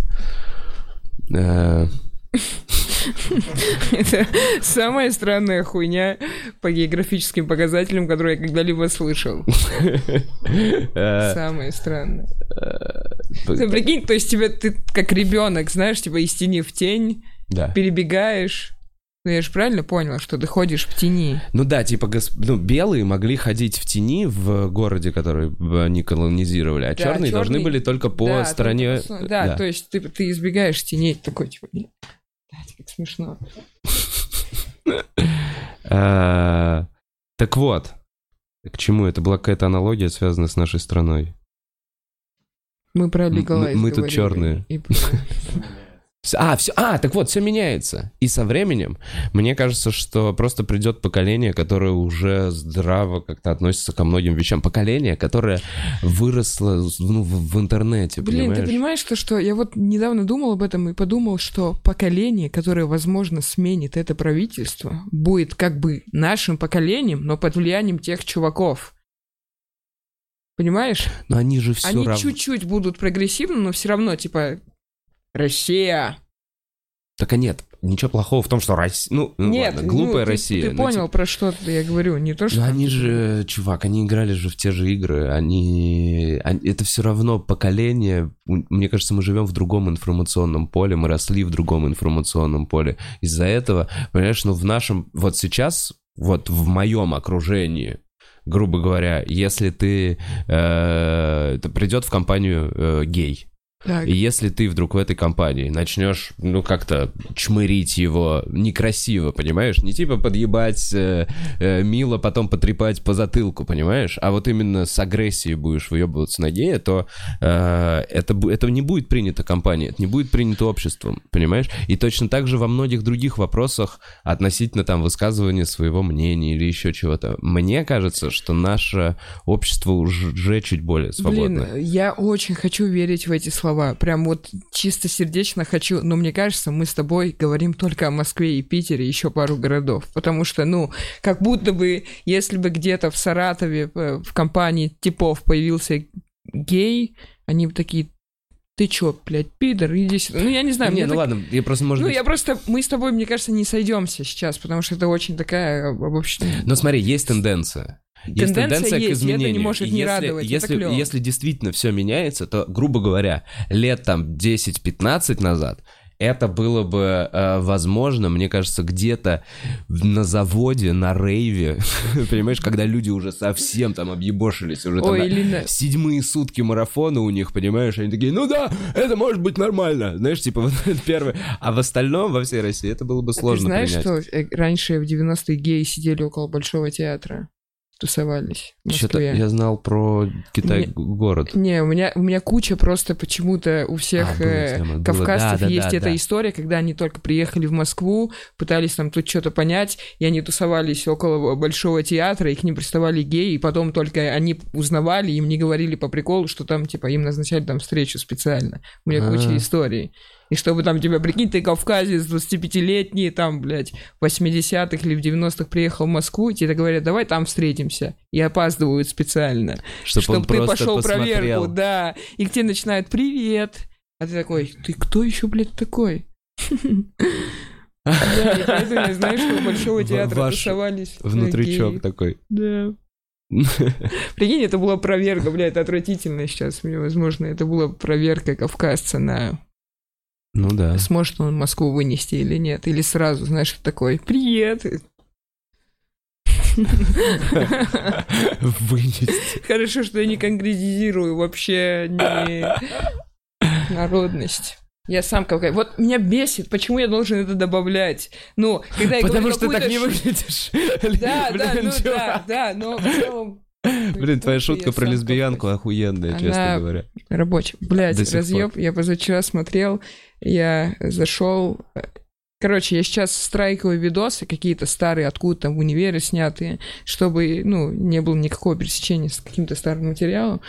Э,
Это самая странная хуйня по географическим показателям, которую я когда-либо слышал.
э,
Самое странное. Ты прикинь, то есть тебе ты как ребенок, знаешь, типа из тени в тень,
Да.
перебегаешь. Ну я же правильно понял, что ты ходишь в тени.
Ну да, типа гос- ну, белые могли ходить в тени в городе, который э, они колонизировали, а
Да,
черные должны
чёрные-
были только по
Да,
стороне.
только по- Да, то есть ты, ты избегаешь теней такой, типа, блядь, как смешно.
Э, Так вот, к чему это была какая-то аналогия, связанная с нашей страной.
Мы про
мы тут
говорили.
А, все, а, так вот, все меняется. И со временем, мне кажется, что просто придет поколение, которое уже здраво как-то относится ко многим вещам. Поколение, которое выросло ну, в, в интернете,
Блин,
понимаешь?
ты понимаешь, что, что я вот недавно думал об этом и подумал, что поколение, которое, возможно, сменит это правительство, будет как бы нашим поколением, но под влиянием тех чуваков. Понимаешь?
Но они же все
Они
равно...
чуть-чуть будут прогрессивны, но все равно, типа, Россия.
Так а нет, ничего плохого в том, что Россия... Ну, ну
Нет,
ладно, глупая
ну, ты-
Россия.
Ты,
ну,
понял,
типа-
про что я говорю, не то, что...
Ну, они же, чувак, они играли же в те же игры, они... они- Это все равно поколение... Мне кажется, мы живем в другом информационном поле, мы росли в другом информационном поле. Из-за этого, понимаешь, ну, в нашем... Вот сейчас, вот в моем окружении, грубо говоря, если ты... э, ты придет в компанию э, гей,
Так,
и если ты вдруг в этой компании начнешь, ну, как-то чмырить его некрасиво, понимаешь? Не типа подъебать э, э, мило, потом потрепать по затылку, понимаешь? А вот именно с агрессией будешь выебываться на гея, то э, это, это не будет принято компанией, это не будет принято обществом, понимаешь? И точно так же во многих других вопросах относительно там высказывания своего мнения или еще чего-то. Мне кажется, что наше общество уже чуть более свободное.
Блин, я очень хочу верить в эти слова. Прям вот чисто сердечно хочу. Но мне кажется, мы с тобой говорим только о Москве и Питере, еще пару городов. Потому что, ну, как будто бы, если бы где-то в Саратове э, в компании типов появился гей, они бы такие, ты чё, блядь, пидор, иди сюда. Ну, я не знаю,
не, ну
так-
ладно, я просто, может
Ну,
быть...
я просто, мы с тобой, мне кажется, не сойдемся сейчас, потому что это очень такая обобщенная.
Но смотри, есть тенденция. Есть
Тенденция
тенденция к
есть, и это не
изменению.
может не
если,
радовать, это
Если,
клёво.
если действительно все меняется, то, грубо говоря, лет там 10-15 назад это было бы э, возможно, мне кажется, где-то на заводе, на рейве, *laughs* понимаешь, когда люди уже совсем там объебошились, уже там
Ой,
на- седьмые сутки марафона у них, понимаешь, они такие, ну да, это может быть нормально, знаешь, типа *laughs* вот это первое, а в остальном во всей России это было бы
А Ты
сложно
знаешь,
принять.
что э, раньше в 90-е геи сидели около Большого театра? Тусовались в Москве.
я знал про Китай
Мне-
город.
Не, у меня, у меня куча просто почему-то у всех
А, была
э,
была.
кавказцев
Да, да,
есть
да,
эта
да.
история, когда они только приехали в Москву, пытались там тут что-то понять, и они тусовались около Большого театра, и к ним приставали геи, и потом только они узнавали, им не говорили по приколу, что там, типа, им назначали там встречу специально. У меня куча
А.
историй. И чтобы там тебя, прикинь, ты кавказец, 25-летний, там, блядь, в 80-х или в 90-х приехал в Москву, и тебе говорят, давай там встретимся. И опаздывают специально.
Чтобы
Чтоб
он
ты пошел
посмотрел.
проверку, да. И к тебе начинают привет. А ты такой, ты кто еще, блядь, такой? *laughs* Да, и поэтому что у Большого театра
ваш
тусовались.
Внутричок
геи.
такой.
Да. *laughs* Прикинь, это была проверка, блядь, это отвратительно сейчас. Мне, возможно, это была проверка кавказца на
Ну да.
сможет он Москву вынести или нет. Или сразу, знаешь, такой, привет.
Вынести.
Хорошо, что я не конкретизирую вообще не народность. Я сам какая. Вот меня бесит, почему я должен это добавлять? Ну, когда я
Потому
говорю
что так не выглядишь.
Да, *laughs* да, ну да, да, но в целом
Блин, твоя шутка про лесбиянку охуенная, честно говоря. До сих
разъеб. Я позавчера смотрел, я зашел. Короче, я сейчас страйкаю видосы какие-то старые, откуда там в универе снятые, чтобы, ну, не было никакого пересечения с каким-то старым материалом.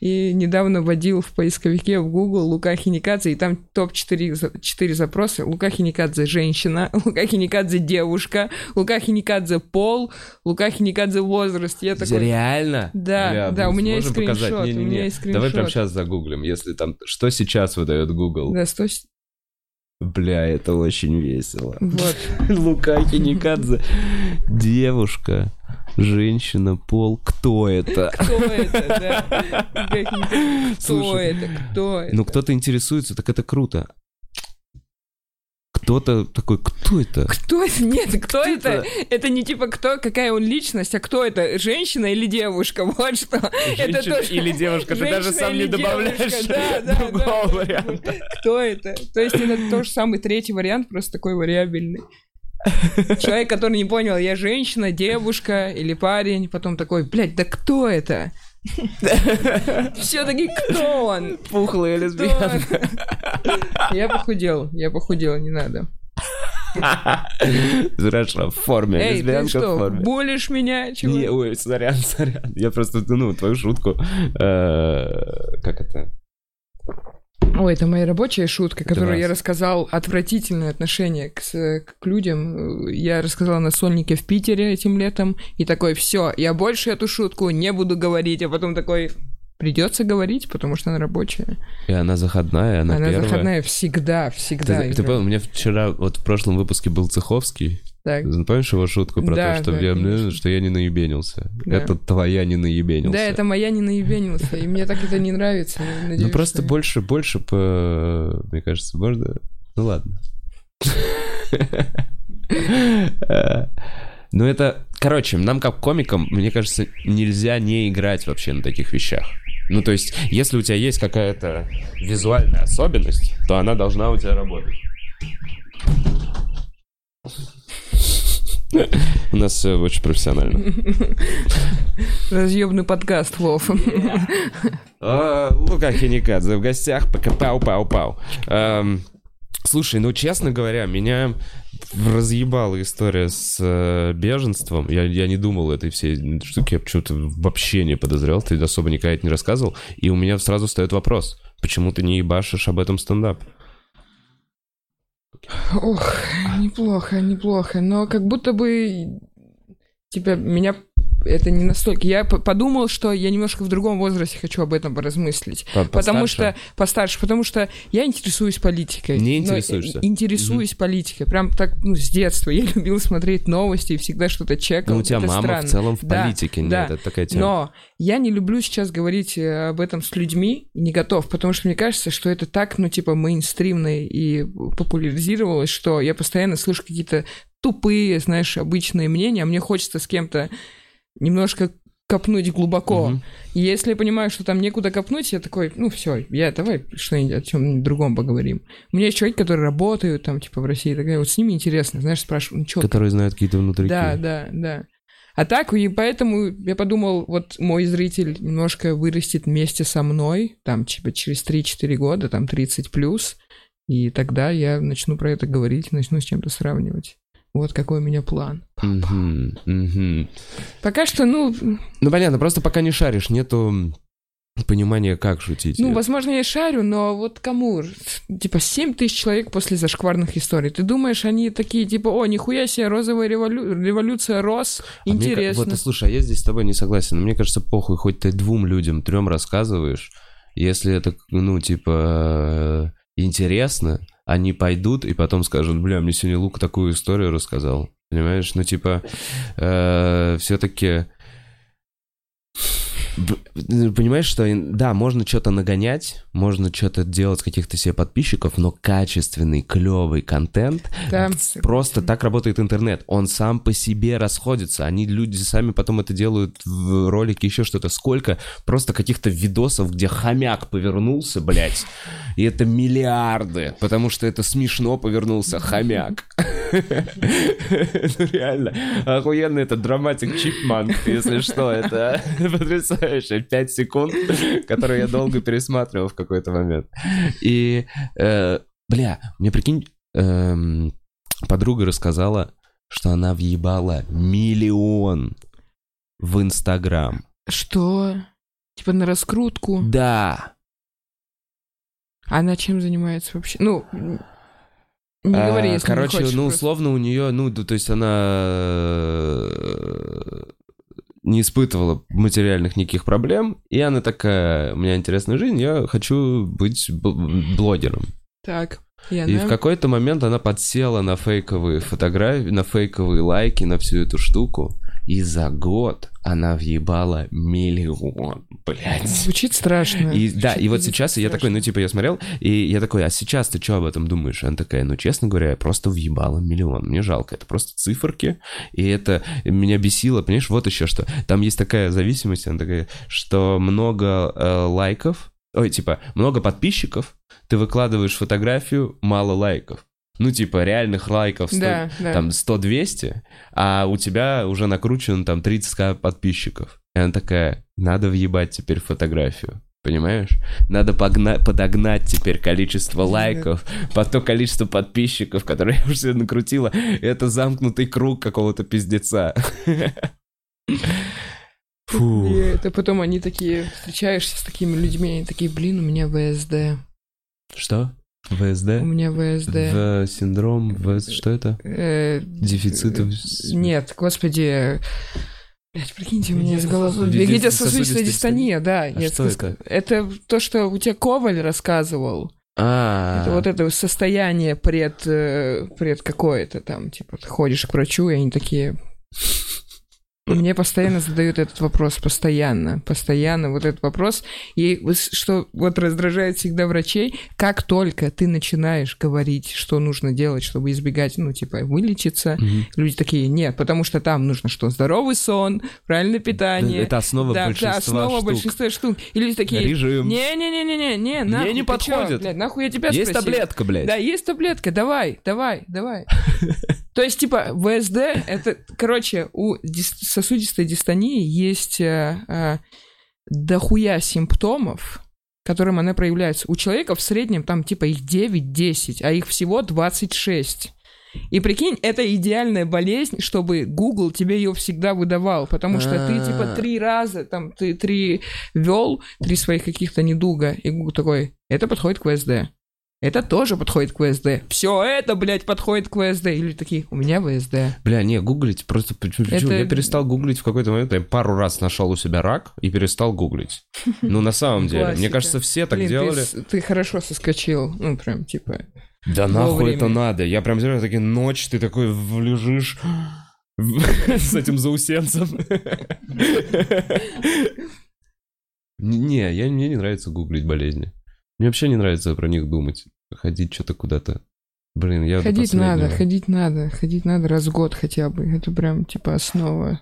И недавно вводил в поисковике в Google Лука Хиникадзе, и там топ-4 за- четыре запроса. Лука Хиникадзе женщина, *laughs* Лука Хиникадзе девушка, Лука Хиникадзе пол, Лука Хиникадзе возраст. Я такой...
Реально?
Да,
Бля,
да, у меня есть
сможем показать?
скриншот, у
Не-не-не.
меня есть
Давай прямо
скриншот.
сейчас загуглим, если там... Что сейчас выдает Google?
Да, 100...
Бля, это очень весело.
Вот. *laughs*
Лука Хиникадзе. Девушка, женщина, пол. Кто это?
Кто это, да? Кто
Слушай,
это? Кто это?
Ну, кто-то интересуется, так это круто. Кто-то такой, кто это?
Кто это? Нет, кто,
Кто
это?
это?
Это не типа кто, какая он личность, а кто это? Женщина или девушка? *laughs* Вот что. это
Женщина
тоже...
или девушка, ты даже сам не добавляешь
да, да,
другого
да.
варианта.
Кто это? То есть это тоже самый третий вариант, просто такой вариабельный. Человек, который не понял, я женщина, девушка или парень, потом такой, блядь, да кто это? *laughs* Все-таки кто он?
Пухлая лесбиянка.
Я похудел, я похудел, не надо. *laughs*
Хорошо, в форме.
Эй, ты
Лесбиянка в
что,
форме.
булишь меня, чего?
Не, ой, сорян, *laughs* сорян. Я просто, ну, твою шутку. э, Как это?
Ой, это моя рабочая шутка, которую
раз.
я рассказал. Отвратительное отношение к, к людям. Я рассказала на сольнике в Питере этим летом. И такой, все, я больше эту шутку не буду говорить. А потом такой, придется говорить, потому что она рабочая.
И она заходная, она,
Она
первая.
заходная всегда, всегда.
Ты, ты понял, у меня вчера, вот в прошлом выпуске был Цеховский.
Так.
Помнишь его шутку про
Да,
то, что,
да,
я,
конечно.
что я не наебенился?
Да.
Это твоя не наебенился.
Да, это моя не наебенился, и мне так это не нравится. надеюсь,
Ну просто
что-
больше, больше по... Мне кажется, можно... Ну ладно. Ну это... Короче, нам как комикам, мне кажется, нельзя не играть вообще на таких вещах. Ну то есть, если у тебя есть какая-то визуальная особенность, то она должна у тебя работать. *laughs* У нас все очень профессионально.
Разъебный подкаст, Вов.
А, Лука Хиникадзе в гостях. Пау-пау-пау. Слушай, ну, честно говоря, меня разъебала история с э, беженством. Я, я не думал этой всей штуки, я почему-то вообще не подозревал, ты особо никогда это не рассказывал. И у меня сразу встает вопрос, почему ты не ебашишь об этом стендап?
Ох, неплохо, неплохо. Но как будто бы тебя, меня это не настолько. Я подумал, что я немножко в другом возрасте хочу об этом поразмыслить.
По-
Потому
постарше?
что постарше, потому что я интересуюсь политикой.
Не интересуешься?
Интересуюсь политикой. Прям так, ну, с детства. Я *laughs* любил смотреть новости и всегда что-то чекал.
Ну, у тебя
Это
мама
странно.
в целом в
Да,
политике, нет,
да.
это такая тема.
Но я не люблю сейчас говорить э, об этом с людьми, не готов, потому что мне кажется, что это так, ну, типа, мейнстримно и популяризировалось, что я постоянно слышу какие-то тупые, знаешь, обычные мнения, а мне хочется с кем-то немножко копнуть глубоко. И если я понимаю, что там некуда копнуть, я такой, ну все, я давай что-нибудь о чем-нибудь другом поговорим. У меня есть человек, которые работают там, типа, в России, такая, вот с ними интересно, знаешь, спрашиваю, ну что
Которые знают какие-то внутрики.
да, да, да. А так, и поэтому я подумал, вот мой зритель немножко вырастет вместе со мной, там, типа, через 3-4 года, там, 30 плюс, и тогда я начну про это говорить, начну с чем-то сравнивать. Вот какой у меня план. Пока что, ну,
Ну, понятно, просто пока не шаришь, нету понимания, как шутить.
ну, возможно, я шарю, но вот кому? Типа, 7 тысяч человек после зашкварных историй. Ты думаешь, они такие, типа, о, нихуя себе, розовая револю- революция рос,
А мне
интересно.
вот, слушай, а я здесь с тобой не согласен. Мне кажется, похуй, хоть ты двум людям, трем рассказываешь, если это, ну, типа, интересно, они пойдут и потом скажут, бля, мне сегодня Лук такую историю рассказал. Понимаешь? Ну, типа, все-таки... Понимаешь, что, да, можно что-то нагонять, можно что-то делать каких-то себе подписчиков, но качественный, клевый контент
Да,
Просто так работает интернет. Он сам по себе расходится. Они, люди, сами потом это делают в ролике, еще что-то. Сколько просто каких-то видосов, где хомяк повернулся, блядь. И это миллиарды, потому что это смешно повернулся хомяк. *laughs* Ну реально, охуенно это драматик чипманк, если что. Это *laughs* потрясающе. Пять секунд, *laughs* которые я долго пересматривал в какой-то момент. И, э, бля, мне прикинь, эм, подруга рассказала, что она въебала миллион в Инстаграм.
Что? Типа на раскрутку?
Да.
А Она чем занимается вообще? Ну, не
А,
говори, если
Короче,
не хочешь.
ну,
просто.
условно у нее, ну, то есть она э, не испытывала материальных никаких проблем, и она такая, у меня интересная жизнь, я хочу быть бл- блогером.
Так, и
И
она...
в какой-то момент она подсела на фейковые фотографии, на фейковые лайки, на всю эту штуку. И за год она въебала миллион, блядь.
Звучит страшно.
И да,
Звучит
и вот сейчас я такой, ну типа я смотрел, и я такой, а сейчас ты что об этом думаешь? Она такая, ну честно говоря, я просто въебала миллион. Мне жалко, это просто циферки, и это меня бесило, понимаешь, вот еще что. Там есть такая зависимость, она такая, что много э, лайков, ой, типа, много подписчиков, ты выкладываешь фотографию, мало лайков. Ну, типа, реальных лайков сто-
Да, да.
там 100-200, а у тебя уже накручено там 30к подписчиков. И она такая, надо въебать теперь фотографию. Понимаешь? Надо погна- подогнать теперь количество лайков под то количество подписчиков, которые *laughs* я уже накрутила. Это замкнутый круг какого-то пиздеца. *laughs* Фу.
И это потом они такие, встречаешься с такими людьми, они такие, блин, у меня ВСД,
Что? ВСД?
у меня ВСД.
В синдром, в... что это?
Э,
Дефицит...
Нет, господи, Блять, прикиньте, у меня из головы...
Вегетососудистая
дистония, да.
А
нет,
что это?
Это то, что у тебя Коваль рассказывал.
А,
Это вот это состояние пред, э, пред какое-то там, типа, ты ходишь к врачу, и они такие... Мне постоянно задают этот вопрос, постоянно, постоянно вот этот вопрос. И что вот раздражает всегда врачей, как только ты начинаешь говорить, что нужно делать, чтобы избегать, ну, типа, вылечиться,
Мгм.
люди такие, нет, потому что там нужно что, здоровый сон, правильное питание.
Это основа
да,
большинства
да, основа
штук.
большинства штук. И люди такие,
Режим.
не-не-не-не-не, не, нахуй,
не
ты чё,
подходит.
блядь, нахуй я тебя
Есть
спросил?»
таблетка, блядь.
Да, есть таблетка, давай, давай, давай. *laughs* То есть, типа, ВСД, это, короче, у сосудистой дистонии есть э, э, дохуя симптомов, которым она проявляется. У человека в среднем там, типа, их 9-10, а их всего 26. И прикинь, это идеальная болезнь, чтобы Google тебе ее всегда выдавал, потому что ты типа
А.
три раза, там, ты три вел, три своих каких-то недуга, и Google такой, это подходит к ВСД. Это тоже подходит к ВСД. Все это, блядь, подходит к ВСД. Или такие, у меня ВСД.
Бля, не, гуглить просто... почему-?
Это-
Я перестал гуглить в какой-то момент. Я пару раз нашел у себя рак и перестал гуглить. *laughs* Ну, на самом деле. Мне кажется, все так делали.
Ты, хорошо соскочил. Ну, прям, типа...
Да нахуй это надо. Я прям знаю, такие ночь, ты такой лежишь *laughs* с этим заусенцем. *laughs* Не, я, мне не нравится гуглить болезни. Мне вообще не нравится про них думать. Ходить что-то куда-то. Блин, я
Ходить надо, ходить надо. Ходить надо раз в год хотя бы. Это прям, типа, основа.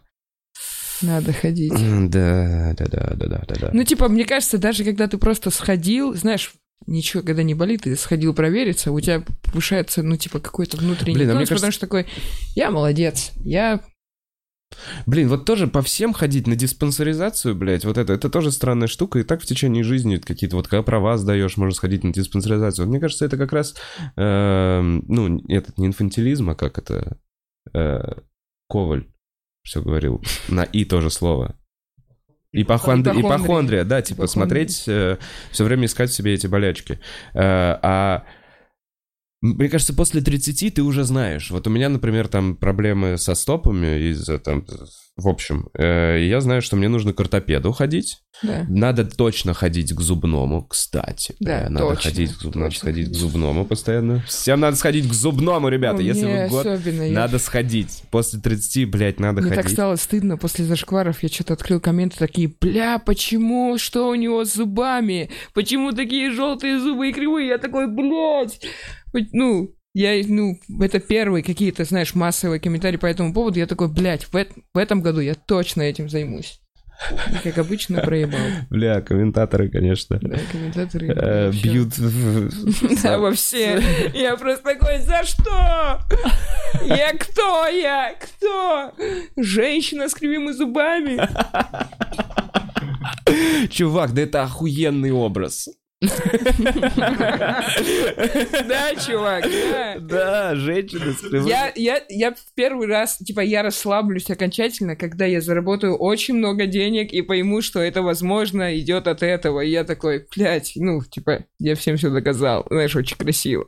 Надо ходить.
Да, да, да, да, да, да, да.
Ну, типа, мне кажется, даже когда ты просто сходил, знаешь, ничего, когда не болит, ты сходил провериться, у тебя повышается, ну, типа, какой-то внутренний
Блин, а
тонус,
кажется-
потому что такой, я молодец, я...
Блин, вот тоже по всем ходить на диспансеризацию, блядь, вот это, это тоже странная штука, и так в течение жизни какие-то, вот когда права сдаешь, можно сходить на диспансеризацию. Вот мне кажется, это как раз, эм, ну, этот не инфантилизм, а как это, э, Коваль все говорил, на «и» тоже слово. Ипохондри-
Ипохондрия.
Ипохондрия, да, типа смотреть, все время искать в себе эти болячки. Э, а мне кажется, после 30 ты уже знаешь. Вот у меня, например, там проблемы со стопами из-за там... В общем, э, я знаю, что мне нужно к ортопеду ходить.
Да.
Надо точно ходить к зубному, кстати.
Да,
Э, надо
точно,
ходить к зуб- надо сходить к зубному постоянно. Всем надо сходить к зубному, ребята.
Ну,
Если
мне
вы год,
особенно, я-
надо сходить. После 30, блядь, надо
Мне так
ходить.
стало стыдно после зашкваров. Я что-то открыл комменты такие, бля, почему, что у него с зубами? Почему такие желтые зубы и кривые? Я такой, блядь. Ну, я, ну, это первые какие-то, знаешь, массовые комментарии по этому поводу. Я такой, блядь, в, в этом году я точно этим займусь. И, как обычно, проебал. *laughs*
Бля, комментаторы, конечно.
Да, комментаторы.
э,
вообще.
Бьют... *laughs*
Да, во все. Я просто такой, за что? Я кто я? Кто? Женщина с кривыми зубами? *laughs*
Чувак, да это охуенный образ. *laughs*
Да, чувак, да.
Да, женщина с кривым-
Я, я, я в первый раз, типа, я расслаблюсь окончательно, когда я заработаю очень много денег и пойму, что это, возможно, идет от этого. И я такой, блядь, ну, типа, я всем все доказал. Знаешь, очень красиво.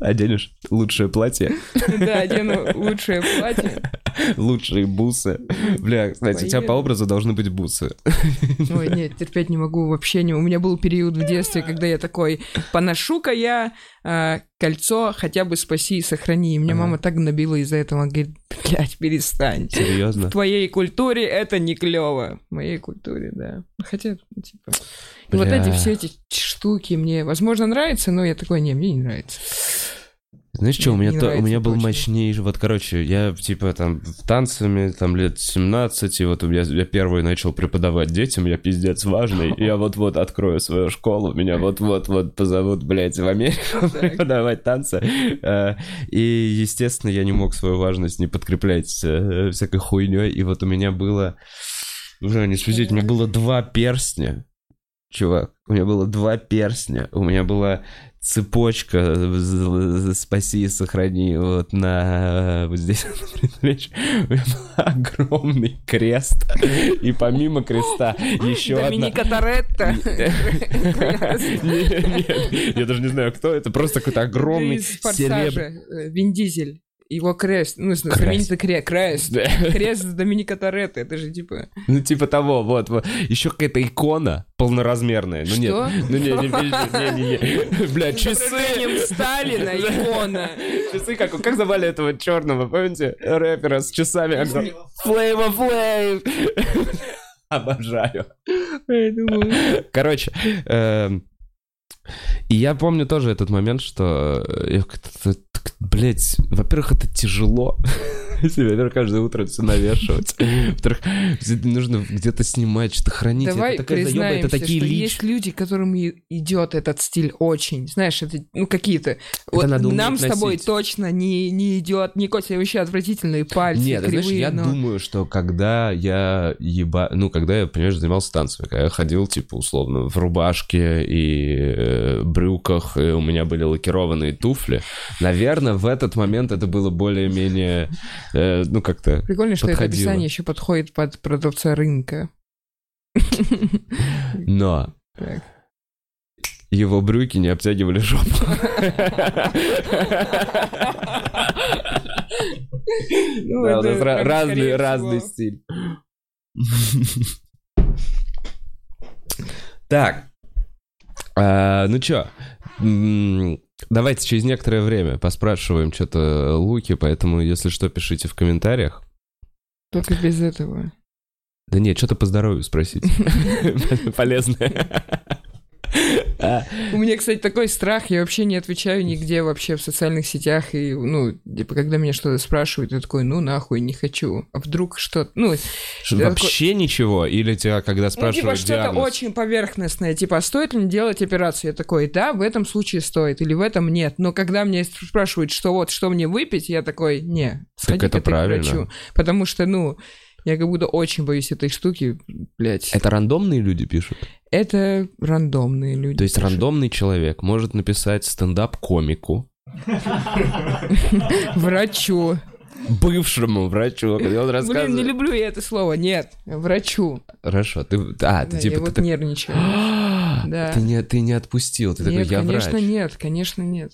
Оденешь лучшее платье,
Да, одену лучшее платье.
лучшие бусы. Бля, кстати, у тебя по образу должны быть бусы.
Ой, нет, терпеть не могу вообще не. У меня был период в детстве, когда я такой, поношу-ка я а, кольцо, хотя бы спаси и сохрани. И мне
Ага.
мама так набила из-за этого, она говорит, блядь, перестань.
Серьезно?
В твоей культуре это не клево. В моей культуре, да. Хотя, типа... И вот
Бля.
эти все эти штуки мне, возможно, нравятся, но я такой, не, мне не нравится.
Знаешь что, у меня, то- у меня был мощнейший, вот, короче, я, типа, там, в танцами, там, лет 17, и вот у меня, я первый начал преподавать детям, я пиздец важный, я вот-вот открою свою школу, меня вот-вот-вот позовут, блядь, в Америку *laughs* преподавать танцы, Э, и, естественно, я не мог свою важность не подкреплять э, всякой хуйней, и вот у меня было, уже не судить, у меня было два перстня, чувак, у меня было два перстня, у меня была цепочка з- спаси и сохрани вот на вот здесь *laughs* был огромный крест и помимо креста еще одна
Доминика Торетто. *laughs*
Нет, я даже не знаю, кто это, просто какой-то огромный серебряный...
э, Вин Дизель. Его крест, ну, знаменитый кре- крест. Крест Доминика Торетто, это же типа...
Ну, типа того, вот, вот. Еще какая-то икона полноразмерная. Ну,
Что?
нет. Ну, не, не, не, не, не. Бля, часы.
Сталина, *laughs* икона.
Часы, как, как звали этого черного, помните? Рэпера с часами. Флейва Флейв. *laughs* Обожаю. Короче, эм, и я помню тоже этот момент, что, э, блядь, во-первых, это тяжело, *laughs* *laughs* себе, во-первых, каждое утро все навешивать, *laughs* во-вторых, нужно где-то снимать, что-то хранить,
Давай
это такая это такие
что
лич...
есть люди, которым идет этот стиль очень. Знаешь, это, ну, какие-то... Вот нам с тобой
носить.
точно не, не идет, не котя вообще отвратительные пальцы,
Нет,
кривые,
знаешь, я
но...
думаю, что когда я еба... Ну, когда я, понимаешь, занимался танцами, когда я ходил, типа, условно, в рубашке и э, брюках, и у меня были лакированные туфли, наверное, в этот момент это было более-менее, э, ну, как-то...
Прикольно, что это
подходило.
описание еще подходит под продавца рынка. *laughs*
Но
Так.
его брюки не обтягивали жопу.
Ну,
Да, у
это
нас разный, разный стиль. Так. А, Ну чё, давайте через некоторое время поспрашиваем что-то Луки, поэтому, если что, пишите в комментариях.
Только без этого.
Да нет, что-то по здоровью спросите. *laughs* Полезное.
У меня, кстати, такой страх, я вообще не отвечаю нигде вообще в социальных сетях, и, ну, типа, когда меня что-то спрашивают, я такой, ну, нахуй, не хочу. А вдруг что-то, ну,
что,
Я
Вообще ничего? Или тебя, когда
ну, типа,
спрашивают
что-то очень поверхностное, типа, а стоит ли мне делать операцию? Я такой, да, в этом случае стоит, или в этом нет. Но когда меня спрашивают, что вот, что мне выпить, я такой, не, сходи-ка
это
ты к
правильно.
врачу. Потому что, ну, я как будто очень боюсь этой штуки, блядь.
Это рандомные люди пишут?
Это рандомные люди.
То есть
пишут.
рандомный человек может написать стендап-комику, *laughs*
Врачу.
бывшему врачу, он
Блин, не
рассказывает...
люблю я это слово. Нет, врачу.
Хорошо, ты... А, ты
Да,
типа...
я
ты
вот
так-
нервничаю. *gasps* Да.
Ты не, ты не отпустил, ты
нет,
такой, я
конечно,
врач.
нет, конечно, нет.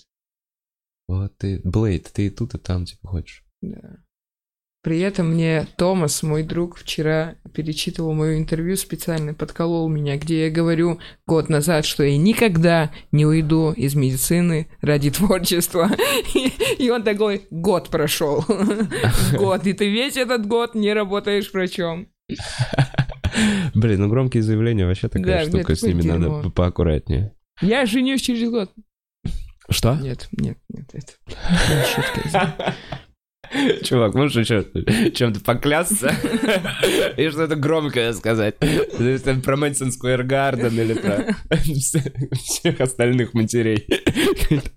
Вот ты, Блейд, ты и тут, и там, типа, хочешь.
Да. При этом мне Томас, мой друг, вчера перечитывал мое интервью специально, подколол меня, где я говорю год назад, что я никогда не уйду из медицины ради *laughs* творчества. И, он такой, год прошел. *laughs* Год, и ты весь этот год не работаешь врачом.
Блин, ну громкие заявления вообще такая
Да,
штука, с ними надо поаккуратнее.
Я женюсь через год.
Что?
Нет, нет, нет, это шутка. *laughs* *laughs*
Чувак, можешь еще чем-то поклясться? *laughs* И что-то громкое сказать? То про Мэдисон Сквер Гарден или про все- всех остальных матерей. *laughs*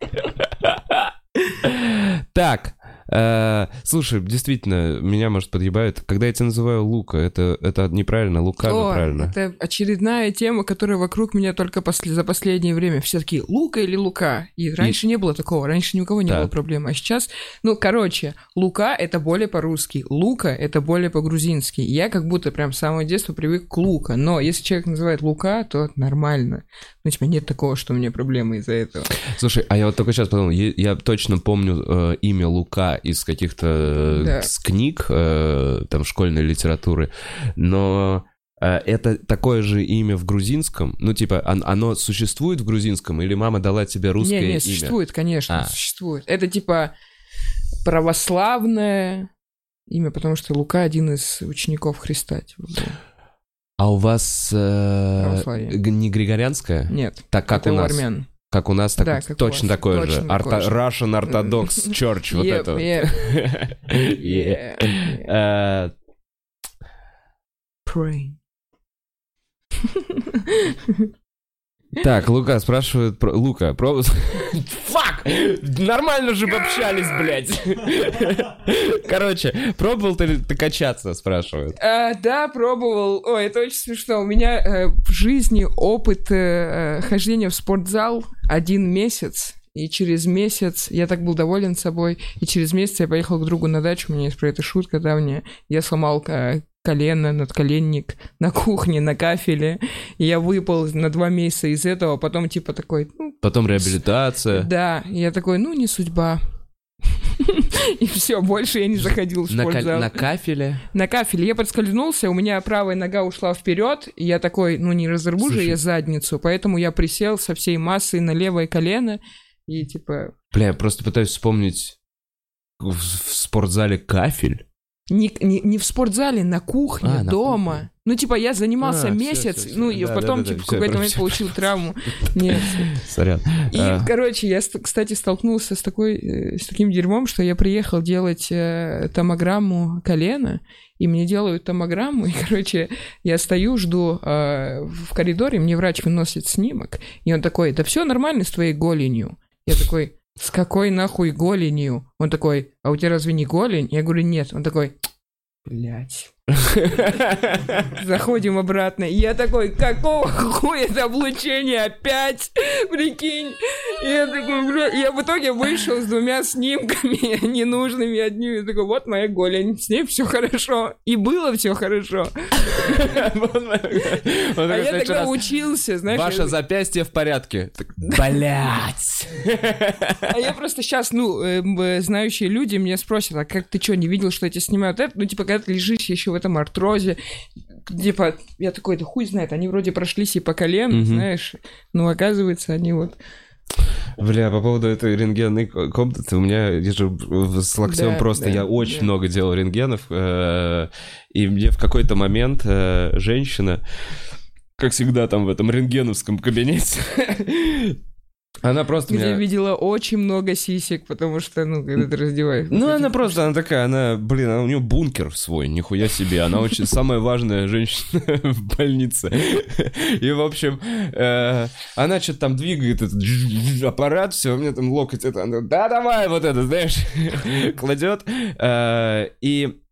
Так, э, слушай, действительно, меня, может, подъебают. Когда я тебя называю Лука, это, это неправильно, Лука
О,
правильно.
это очередная тема, которая вокруг меня только после, за последнее время. Все такие, Лука или Лука? И раньше не было такого, раньше ни у кого не
Так.
было проблем. А сейчас, ну, короче, Лука — это более по-русски, Лука — это более по-грузински. Я как будто прям с самого детства привык к Лука. Но если человек называет Лука, то нормально. Ну, типа, нет такого, что у меня проблемы из-за этого.
Слушай, а я вот только сейчас подумал, я, я точно помню э, имя Лука из каких-то э,
Да.
книг, э, там, школьной литературы, но э, это такое же имя в грузинском? Ну, типа, он- оно существует в грузинском, или мама дала тебе русское
не, не,
имя?
существует, конечно,
А.
существует. Это типа православное имя, потому что Лука один из учеников Христа. типа.
А у вас э, не григорианское?
Нет,
Так как
это
у нас?
армян.
Как у нас, так
Да, как
точно такое же.
точно такое
Орто-
же.
Russian Orthodox *laughs* Church, вот это вот. *laughs*
yep, *laughs*
Yeah.
yeah.
Э,
Pray.
Так, Лука спрашивает про... Лука, про... Фак! Нормально же общались, блядь. Короче, пробовал ты, ты качаться, спрашивают.
А, да, пробовал. Ой, это очень смешно. У меня э, в жизни опыт э, э, хождения в спортзал один месяц. И через месяц я так был доволен собой. И через месяц я поехал к другу на дачу. У меня есть про это шутка давняя. Я сломал э, колено, надколенник на кухне, на кафеле. И я выпал на два месяца из этого. Потом типа такой, ну,
Потом реабилитация.
да. Я такой, ну, не судьба. *laughs* И все, больше я не заходил в спортзал.
на кафеле.
На кафеле я подскользнулся, у меня правая нога ушла вперед, и я такой, ну не разорву же я задницу, поэтому я присел со всей массой на левое колено, и типа
Бля, я просто пытаюсь вспомнить в спортзале кафель.
Не, не, не в спортзале, на кухне,
А, на
дома.
кухне.
Ну типа я занимался
А,
месяц,
всё, всё.
ну и
Да,
потом
да, да,
типа
да,
в какой-то момент получил травму. *laughs* Нет.
Сорян.
И,
А.
короче, я, ст- кстати, столкнулся с, такой, э, с таким дерьмом, что я приехал делать э, томограмму колена, и мне делают томограмму, и, *laughs* короче, я стою, жду э, в коридоре, мне врач выносит снимок, и он такой, да все нормально с твоей голенью. Я такой, с какой нахуй голенью? Он такой, а у тебя разве не голень? Я говорю, нет. Он такой, блядь. *laughs* Заходим обратно. И я такой, какого хуя это облучение опять? *laughs* Прикинь. И я такой, бля, я в итоге вышел с двумя снимками *laughs* ненужными одними. Я такой, вот моя голень, с ней все хорошо. И было все хорошо. А я тогда учился, знаешь.
Ваше запястье в порядке. Блять.
А я просто сейчас, ну, э, знающие люди меня спросят, а как ты что, не видел, что эти снимают это? Ну, типа, когда ты лежишь еще в этом артрозе, типа, я такой, да хуй знает, они вроде прошлись и по колен, знаешь, но оказывается, они вот...
Бля, по поводу этой рентгенной комнаты, у меня я же с локтем
Да,
просто,
да,
я очень
да.
много делал рентгенов, э, и мне в какой-то момент э, женщина, как всегда там в этом рентгеновском кабинете, *laughs* она просто
Где
меня...
видела очень много сисек, потому что, ну, когда ты раздеваешь.
Ну, она просто, она такая, она, блин, она, у нее бункер свой, нихуя себе. Она очень самая важная женщина *laughs* в больнице. И, в общем, э, она что-то там двигает этот аппарат, все, у меня там локоть, это, она, да, давай, вот это, знаешь, *laughs* кладет. Э, и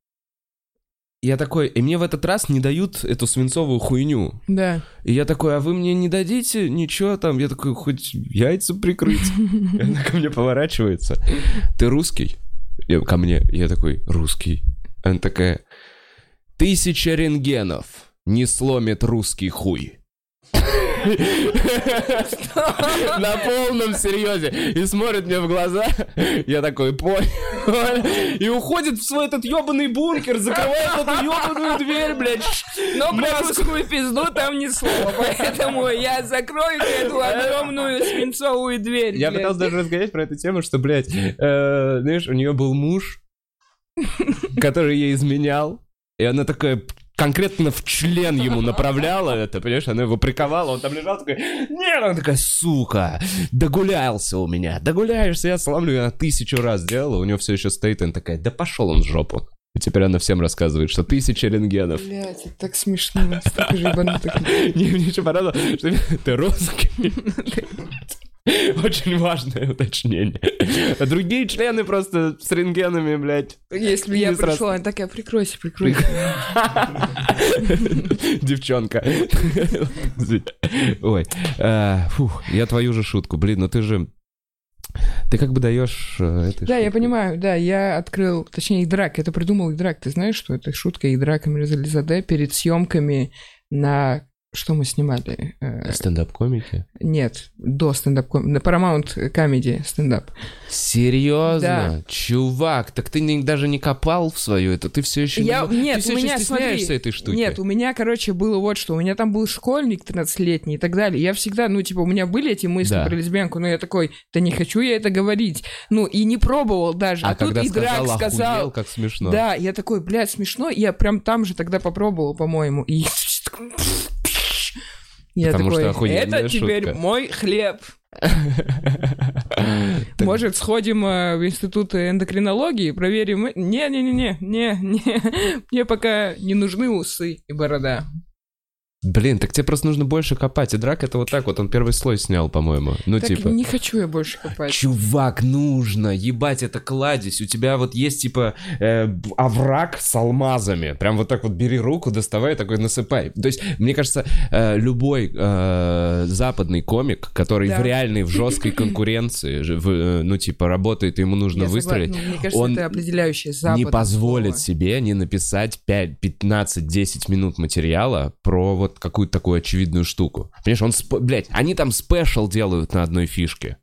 я такой, и мне в этот раз не дают эту свинцовую хуйню.
Да.
И я такой, а вы мне не дадите ничего там? Я такой, хоть яйца прикрыть. *laughs* И она ко мне поворачивается. Ты русский? Я, ко мне. Я такой, русский. Она такая, тысяча рентгенов не сломит русский хуй. На полном серьезе. И смотрит мне в глаза. Я такой, понял. И уходит в свой этот ебаный бункер, закрывает эту ебаную дверь, блядь.
Но про русскую пизду там ни слова, поэтому я закрою эту огромную свинцовую дверь.
Я пытался даже рассказать про эту тему, что, блядь, э, знаешь, у нее был муж, который ей изменял, и она такая конкретно в член ему направляла это, понимаешь, она его приковала, он там лежал такой, нет, она такая, сука, догулялся у меня, догуляешься, я сломлю, она тысячу раз сделала, у нее все еще стоит, она такая, да пошел он в жопу. И теперь она всем рассказывает, что тысяча рентгенов.
Блять, это так смешно. Столько же ебанутых. *laughs*
Не, мне еще понравилось, что ты русский. *laughs* *laughs* Очень важное уточнение. А другие члены просто с рентгенами, блядь.
Если бы я
сразу.
пришла, она такая, прикройся, прикройся. *laughs*
Девчонка. *laughs* Ой. а, Фух, я твою же шутку. Блин, ну ты же... Ты как бы даешь э, этой
Да, я понимаю, да, я открыл, точнее, Идрак, это придумал Идрак. Ты знаешь, что это шутка Идрака Мирзализаде перед съемками на... Что мы снимали? Э,
Стендап-комики?
Нет, до стендап на Paramount Comedy стендап.
Серьезно?
Да.
Чувак, так ты не- даже не копал в свою это, ты все еще...
Я, нет,
ты все
у меня,
еще
смотри,
стесняешься этой штуки.
Нет, у меня, короче, было вот что. У меня там был школьник 13-летний и так далее. Я всегда, ну, типа, у меня были эти мысли
Да.
про лесбиянку, но я такой, да не хочу я это говорить. Ну, и не пробовал даже.
А,
А, тут и Драк
сказал,
сказал...
охуел, как смешно.
Да, я такой, блядь, смешно. Я прям там же тогда попробовал, по-моему. И я
Потому что
такой,
охуенная
это теперь
шутка».
мой хлеб. Может, сходим э, в институт эндокринологии, проверим? Не-не-не-не, не-не, мне пока не нужны усы и борода.
Блин, так тебе просто нужно больше копать. И драк это вот так вот, он первый слой снял, по-моему. Ну,
Так
типа...
не хочу я больше копать.
Чувак, нужно, ебать, это кладезь. У тебя вот есть, типа, э, овраг с алмазами. Прям вот так вот бери руку, доставай, такой насыпай. То есть, мне кажется, э, любой э, западный комик, который
Да.
в реальной, в жесткой *laughs* конкуренции, в, э, ну, типа, работает, ему нужно
Я
выстрелить,
согласна. Мне кажется,
он
это определяющее
не
западное
позволит
слово.
себе не написать 5, 15, 10 минут материала про вот какую-то такую очевидную штуку. Понимаешь, он, сп- блядь, они там спешл делают на одной фишке.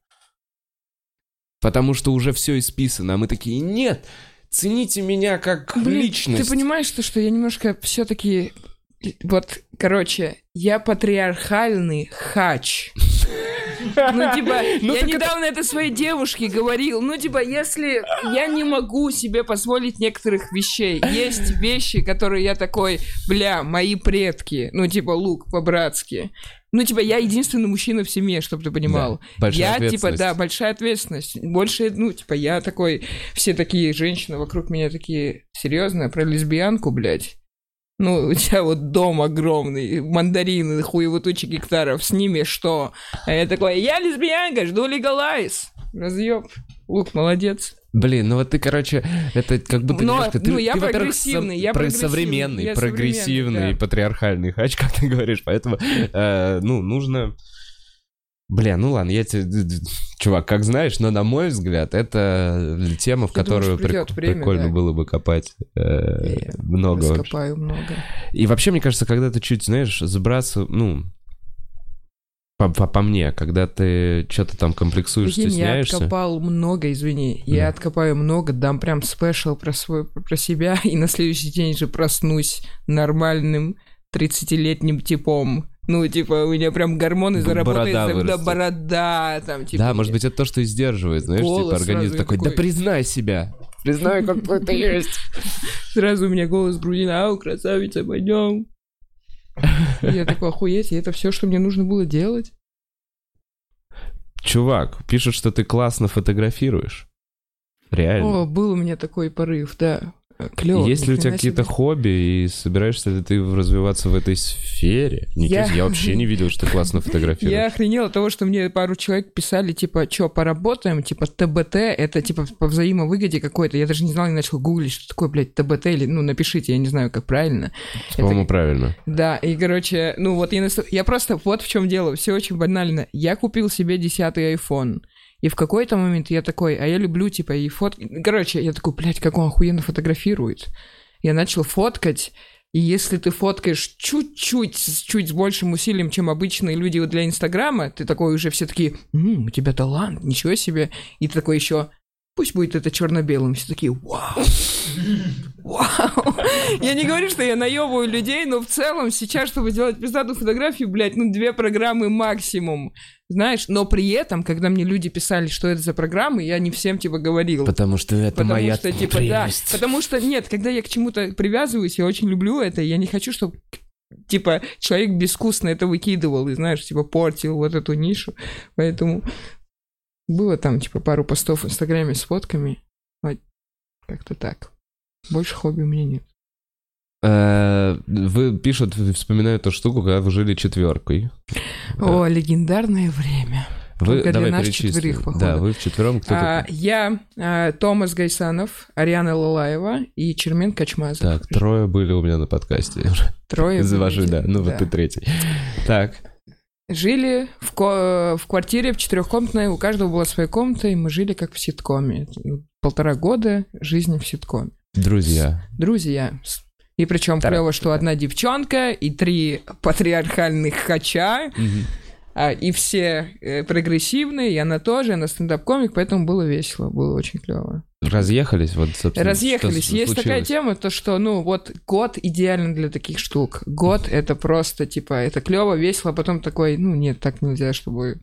Потому что уже все исписано, а мы такие, нет, цените меня как
Блин,
личность.
Ты понимаешь, что, что я немножко все-таки... Вот, короче, я патриархальный хач. Ну, типа, *laughs*
Ну,
я
это-
недавно это своей девушке говорил. Ну, типа, если я не могу себе позволить некоторых вещей, есть вещи, которые я такой, бля, мои предки, ну, типа, лук по-братски. Ну, типа, я единственный мужчина в семье, чтобы ты понимал.
Да, большая
я, типа,
ответственность.
да, большая ответственность. Больше, ну, типа, я такой, все такие женщины вокруг меня такие, серьезно, про лесбиянку, блядь? Ну, у тебя вот дом огромный, мандарины, хуево тучи гектаров, с ними что? А я такой, я лесбиянка, жду легалайз. Разъеб. Лук, молодец.
Блин, ну вот ты, короче, это как будто
Но,
немножко... Ты,
ну, я
ты,
прогрессивный, я
про-
прогрессивный,
современный,
я
прогрессивный,
да.
патриархальный хач, *laughs* как ты говоришь, поэтому, э, ну, нужно... Бля, ну ладно, я тебе... Чувак, как знаешь, но на мой взгляд, это тема, в
Я думаю,
которую
придёт
прик-
время,
прикольно
да.
было бы копать э,
Я
много вообще.
Раскопаю много.
И вообще, мне кажется, когда ты чуть, знаешь, забраться, ну, по, по- по мне, когда ты что-то там комплексуешь,
я
стесняешься.
откопал много, извини.
Да.
Я откопаю много, дам прям спешл про свой, про себя, *laughs* и на следующий день же проснусь нормальным 30-летним типом. Ну, типа, у меня прям гормоны
борода
да, борода, там, типа...
да, может быть, это то, что и сдерживает, знаешь,
Голос
типа организм
сразу
такой, да
такой.
признай себя, признай, какой ты есть. *laughs*
Сразу у меня голос грудина, ау, красавица, пойдем. Я такой, охуеть, и это все, что мне нужно было делать?
Чувак, пишут, что ты классно фотографируешь. Реально.
О, был у меня такой порыв, да. Клево.
Есть ли у тебя какие-то хобби, и собираешься ли ты развиваться в этой сфере? Никита,
Я-
я вообще не видел, что ты классно *laughs*
Я
фотографируешь.
охренел от того, что мне пару человек писали, типа, что, поработаем, типа, ТБТ, это, типа, по взаимовыгоде какой-то. Я даже не знал, я начал гуглить, что такое, блядь, ТБТ, или, ну, напишите, я не знаю, как правильно.
По-моему, правильно.
Да, и, короче, ну, вот я, я просто, вот в чем дело, все очень банально. Я купил себе десятый iPhone, и в какой-то момент я такой, а я люблю, типа, и фот... Короче, я такой, блядь, как он охуенно фотографирует. Я начал фоткать, и если ты фоткаешь чуть-чуть, с чуть большим усилием, чем обычные люди для Инстаграма, ты такой уже все такие, «М, у тебя талант, ничего себе. И ты такой еще, пусть будет это черно-белым. Все такие, вау, вау. Я не говорю, что я наебываю людей, но в целом сейчас, чтобы сделать пиздатую фотографию, блядь, ну две программы максимум. Знаешь, но при этом, когда мне люди писали, что это за программы, я не всем типа говорил.
Потому что это
Потому
моя
что, типа, да. Потому что, нет, когда я к чему-то привязываюсь, я очень люблю это, и я не хочу, чтобы типа, человек безвкусно это выкидывал и, знаешь, типа, портил вот эту нишу. Поэтому было там, типа, пару постов в Инстаграме с фотками. Вот Как-то так. Больше хобби у меня нет.
Э, Вы пишут, вспоминают эту штуку, когда вы жили четверкой.
О, легендарное время.
Вы,
Только для
давай
нас
перечислим.
четверых, походу.
Да, вы вчетвером кто
А,
такой?
я, а, Томас Гайсанов, Ариана Лалаева и Чермен Качмазов.
Так, трое были у меня на подкасте.
Трое. *laughs*
Завожу,
будете?
да. Ну вот ты третий. Так,
Жили в, ко- в квартире в четырехкомнатной, у каждого была своя комната, и мы жили как в ситкоме. Полтора года жизни в ситкоме.
друзья.
Друзья. С- И причем
Тара-
клево, что одна девчонка и три патриархальных хача, а, и все э, прогрессивные, и она тоже, она стендап-комик, поэтому было весело, было очень клево.
Разъехались, вот, собственно.
Разъехались.
что
Есть такая
случилось?
тема, то что, ну, вот год идеален для таких штук. Год это просто, типа, это клево, весело, а потом такой, ну, нет, так нельзя, чтобы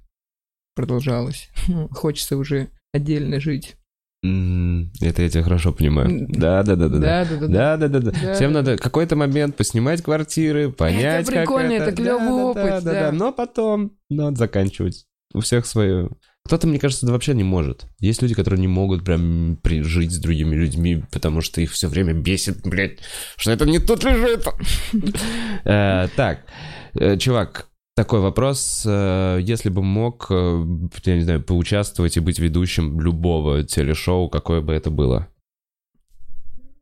продолжалось. Ну, *laughs* Хочется уже отдельно жить.
М, Это я тебя хорошо понимаю.
М,
Да, да, да, да, да.
Да, да, да.
Да, да, да, Всем надо какой-то момент поснимать квартиры, понять, как
прикольно, это клёвый
Да, да,
опыт,
да, да,
да.
да. Но потом надо заканчивать. У всех свое. Кто-то, мне кажется, вообще не может. Есть люди, которые не могут прям жить с другими людьми, потому что их все время бесит, блядь, что это не тут лежит. *laughs* Э, Так, э, чувак, такой вопрос. э, Если бы мог, я не знаю, поучаствовать и быть ведущим любого телешоу, какое бы это было?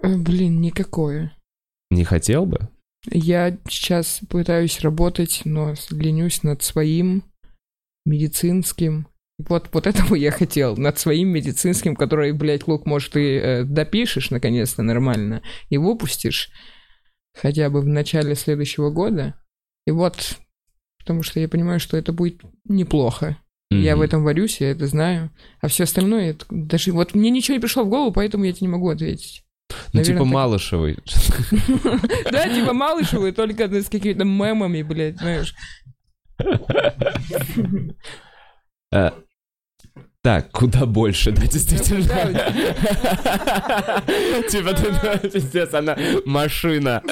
Блин, никакое.
Не хотел бы?
Я сейчас пытаюсь работать, но ленюсь над своим медицинским. Вот, вот этого я хотел, над своим медицинским, который, блядь, Лук, может, ты э, допишешь наконец-то нормально и выпустишь хотя бы в начале следующего года. И вот, потому что я понимаю, что это будет неплохо. Я в этом варюсь, я это знаю. А все остальное, это даже вот мне ничего не пришло в голову, поэтому я тебе не могу ответить.
Ну,
наверное,
типа
так.
Малышевой. *laughs*
Да, типа Малышевы, только с какими-то мемами, блядь, знаешь.
Э, Так, куда больше, да, действительно. *laughs* Типа ты, пиздец, она машина.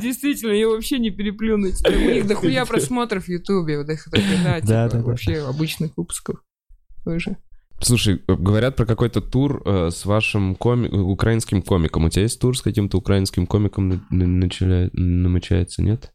Действительно, ее вообще не переплюнуть. У них дохуя просмотров в Ютубе, вот их типа,
да, да.
вообще обычных выпусков. Тоже.
Слушай, говорят про какой-то тур э, с вашим коми- украинским комиком. У тебя есть тур с каким-то украинским комиком на- на- начали- намечается, нет?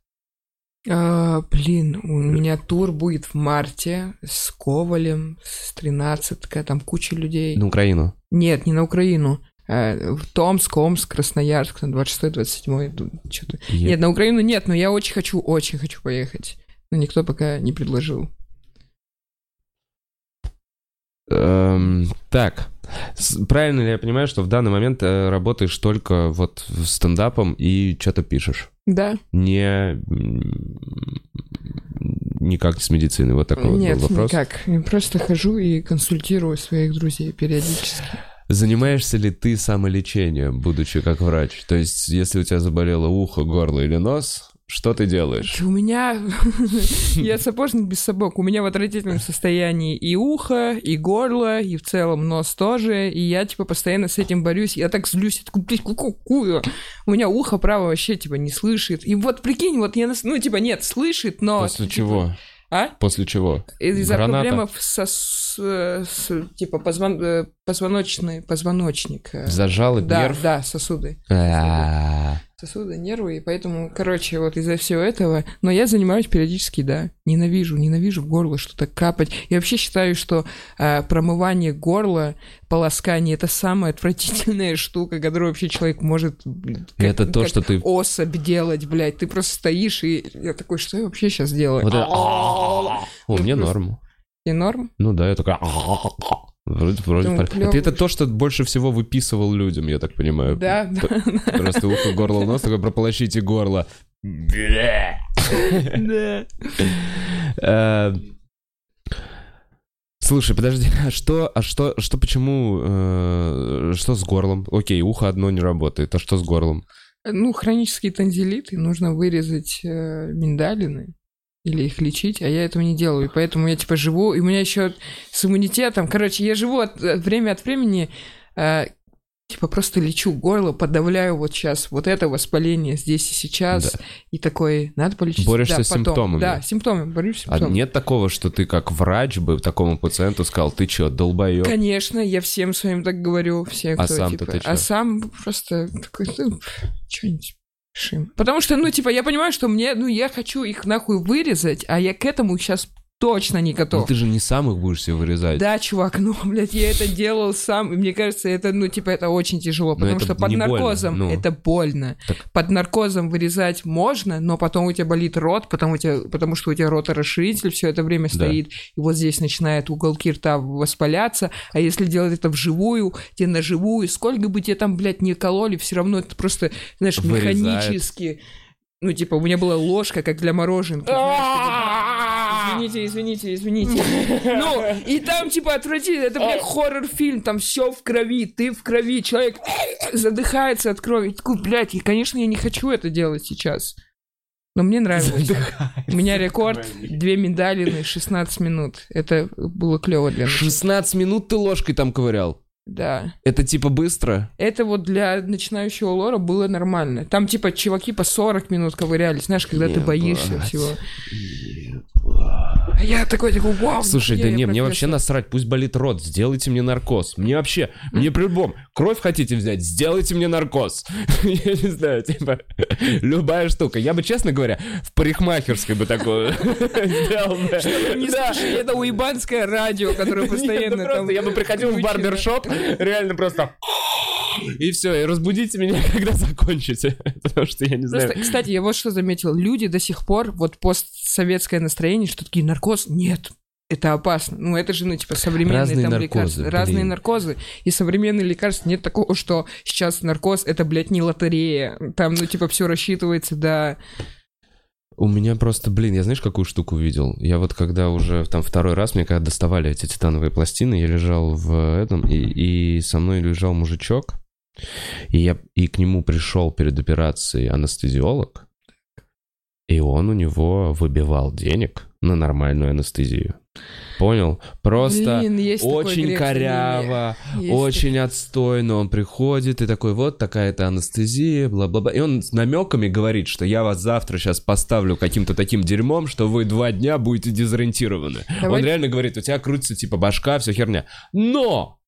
А, блин, у меня тур будет в марте с Ковалем, с 13 там куча людей.
На Украину.
Нет, не на Украину. А, в Томск, Омск, Красноярск, на 26-27, что-то.
Я-
Нет, на Украину нет, но я очень хочу, очень хочу поехать. Но никто пока не предложил.
Эм, так, С- правильно ли я понимаю, что в данный момент э, работаешь только вот с стендапом и что-то пишешь?
Да,
Не... Никак с медициной, вот такой вот
нет,
был вопрос.
никак. Я просто хожу и консультирую своих друзей периодически.
Занимаешься ли ты самолечением, будучи как врач? То есть, если у тебя заболело ухо, горло или нос, что ты делаешь?
У меня... *laughs* Я сапожник без сапог. У меня в отвратительном состоянии и ухо, и горло, и в целом нос тоже. И я, типа, постоянно с этим борюсь. Я так злюсь. Я такой, блядь, какую? У меня ухо право вообще, типа, не слышит. И вот, прикинь, вот я... нас- Ну, типа, нет, слышит, но...
После
типа,
чего?
А?
После чего?
Из-за
Граната?
проблем со... с- с- типа, позвон- э, позвоночный... Позвоночник. э,
Зажало
Да,
нерв?
да, сосуды.
А,
сосуды, нервы, и поэтому, короче, вот из-за всего этого, но я занимаюсь периодически, да, ненавижу, ненавижу в горло что-то капать. Я вообще считаю, что э, промывание горла, полоскание, это самая отвратительная штука, которую вообще человек может...
И это то,
как
что ты-
Особь делать, блядь, ты просто стоишь, и я такой, что я вообще сейчас делаю?
Вот это- О, мне норм.
И норм?
Ну да, я такая... Вроде, вроде
клёво.
Это, это то, что больше всего выписывал людям, я так понимаю.
Да, да,
Просто ухо, горло, нос, такой прополощите горло.
да.
Э, Слушай, подожди, а что, а что, что, почему, э, что с горлом? Окей, ухо одно не работает, а что с горлом?
Ну, хронические танзелиты, нужно вырезать э, миндалины или их лечить, а я этого не делаю, и поэтому я типа живу, и у меня еще с иммунитетом, короче, я живу от, от- время от времени, э, типа просто лечу горло, подавляю вот сейчас вот это воспаление здесь и сейчас,
Да.
и такой, надо полечить.
Борешься
Да,
с
потом.
симптомами.
Да, симптомами, борюсь с
А
симптомами.
нет такого, что ты как врач бы такому пациенту сказал, ты чё, долбоёб?
Конечно, я всем своим так говорю, все,
А
кто,
сам-то
типа,
ты чё?
а сам просто такой, ну, что-нибудь Потому что, ну, типа, я понимаю, что мне, ну, я хочу их нахуй вырезать, а я к этому сейчас точно не
Ну
готов.
ты же не сам их будешь себе вырезать.
Да, чувак, ну, *laughs* блядь, я это делал сам, и мне кажется, это, ну, типа, это очень тяжело,
Но
потому что под
не больно,
наркозом
ну.
это больно.
Так.
Под наркозом вырезать можно, но потом у тебя болит рот, потому, у тебя, потому что у тебя роторасширитель все это время
Да.
стоит, и вот здесь начинает уголки рта воспаляться, а если делать это вживую, тебе на живую, сколько бы тебе там, блядь, не кололи, все равно это просто, знаешь,
Вырезает.
механически... Ну, типа, у меня была ложка, как для мороженки. знаешь, *laughs* Извините, извините, извините. *laughs* Ну, и там, типа, отвратительно. Это, блядь, хоррор-фильм, там все в крови, ты в крови, человек задыхается от крови. Такой, блядь, и, конечно, я не хочу это делать сейчас. Но мне нравилось. У меня рекорд две медалины 16 минут. Это было клево для меня.
16 минут ты ложкой там ковырял.
Да.
Это типа быстро?
Это вот для начинающего лора было нормально. Там, типа, чуваки по 40 минут ковырялись, знаешь, когда ты
Ебать.
боишься всего. Uh... А я такой, такой, вау,
Слушай, да не, мне вообще насрать, пусть болит рот, сделайте мне наркоз. Мне вообще, мне при-любом, кровь хотите взять, сделайте мне наркоз. *laughs* Я не знаю, типа, любая штука. Я бы, честно говоря, в парикмахерской бы такое *laughs* сделал.
Не слушай, это уебанское радио, которое *laughs*
ну
постоянно
просто
там...
я бы приходил в барбершоп, реально просто... *sniffs* И все, и разбудите меня, когда закончите. Потому что я не знаю.
Кстати, я вот что заметил. Люди до сих пор, вот постсоветское настроение, что такие наркоз, нет, это опасно. Ну, это же, ну, типа, современные
Разные
там
наркозы,
лекарства. Разные
блин.
наркозы. И современные лекарства. Нет такого, что сейчас наркоз, это, блядь, не лотерея. Там, ну, типа, все рассчитывается, да.
У меня просто, блин, я знаешь, какую штуку видел? Я вот когда уже там второй раз, мне когда доставали эти титановые пластины, я лежал в этом, и, и со мной лежал мужичок, и я и к нему пришел перед операцией анестезиолог, и он у него выбивал денег на нормальную анестезию. Понял? Просто
Блин, такой
очень коряво, очень отстойно. Он приходит и такой, вот такая-то анестезия, бла-бла-бла. И он с намеками говорит, что я вас завтра сейчас поставлю каким-то таким дерьмом, что вы два дня будете дезориентированы.
Давай-
Он реально говорит, у тебя крутится типа башка, все херня. Но!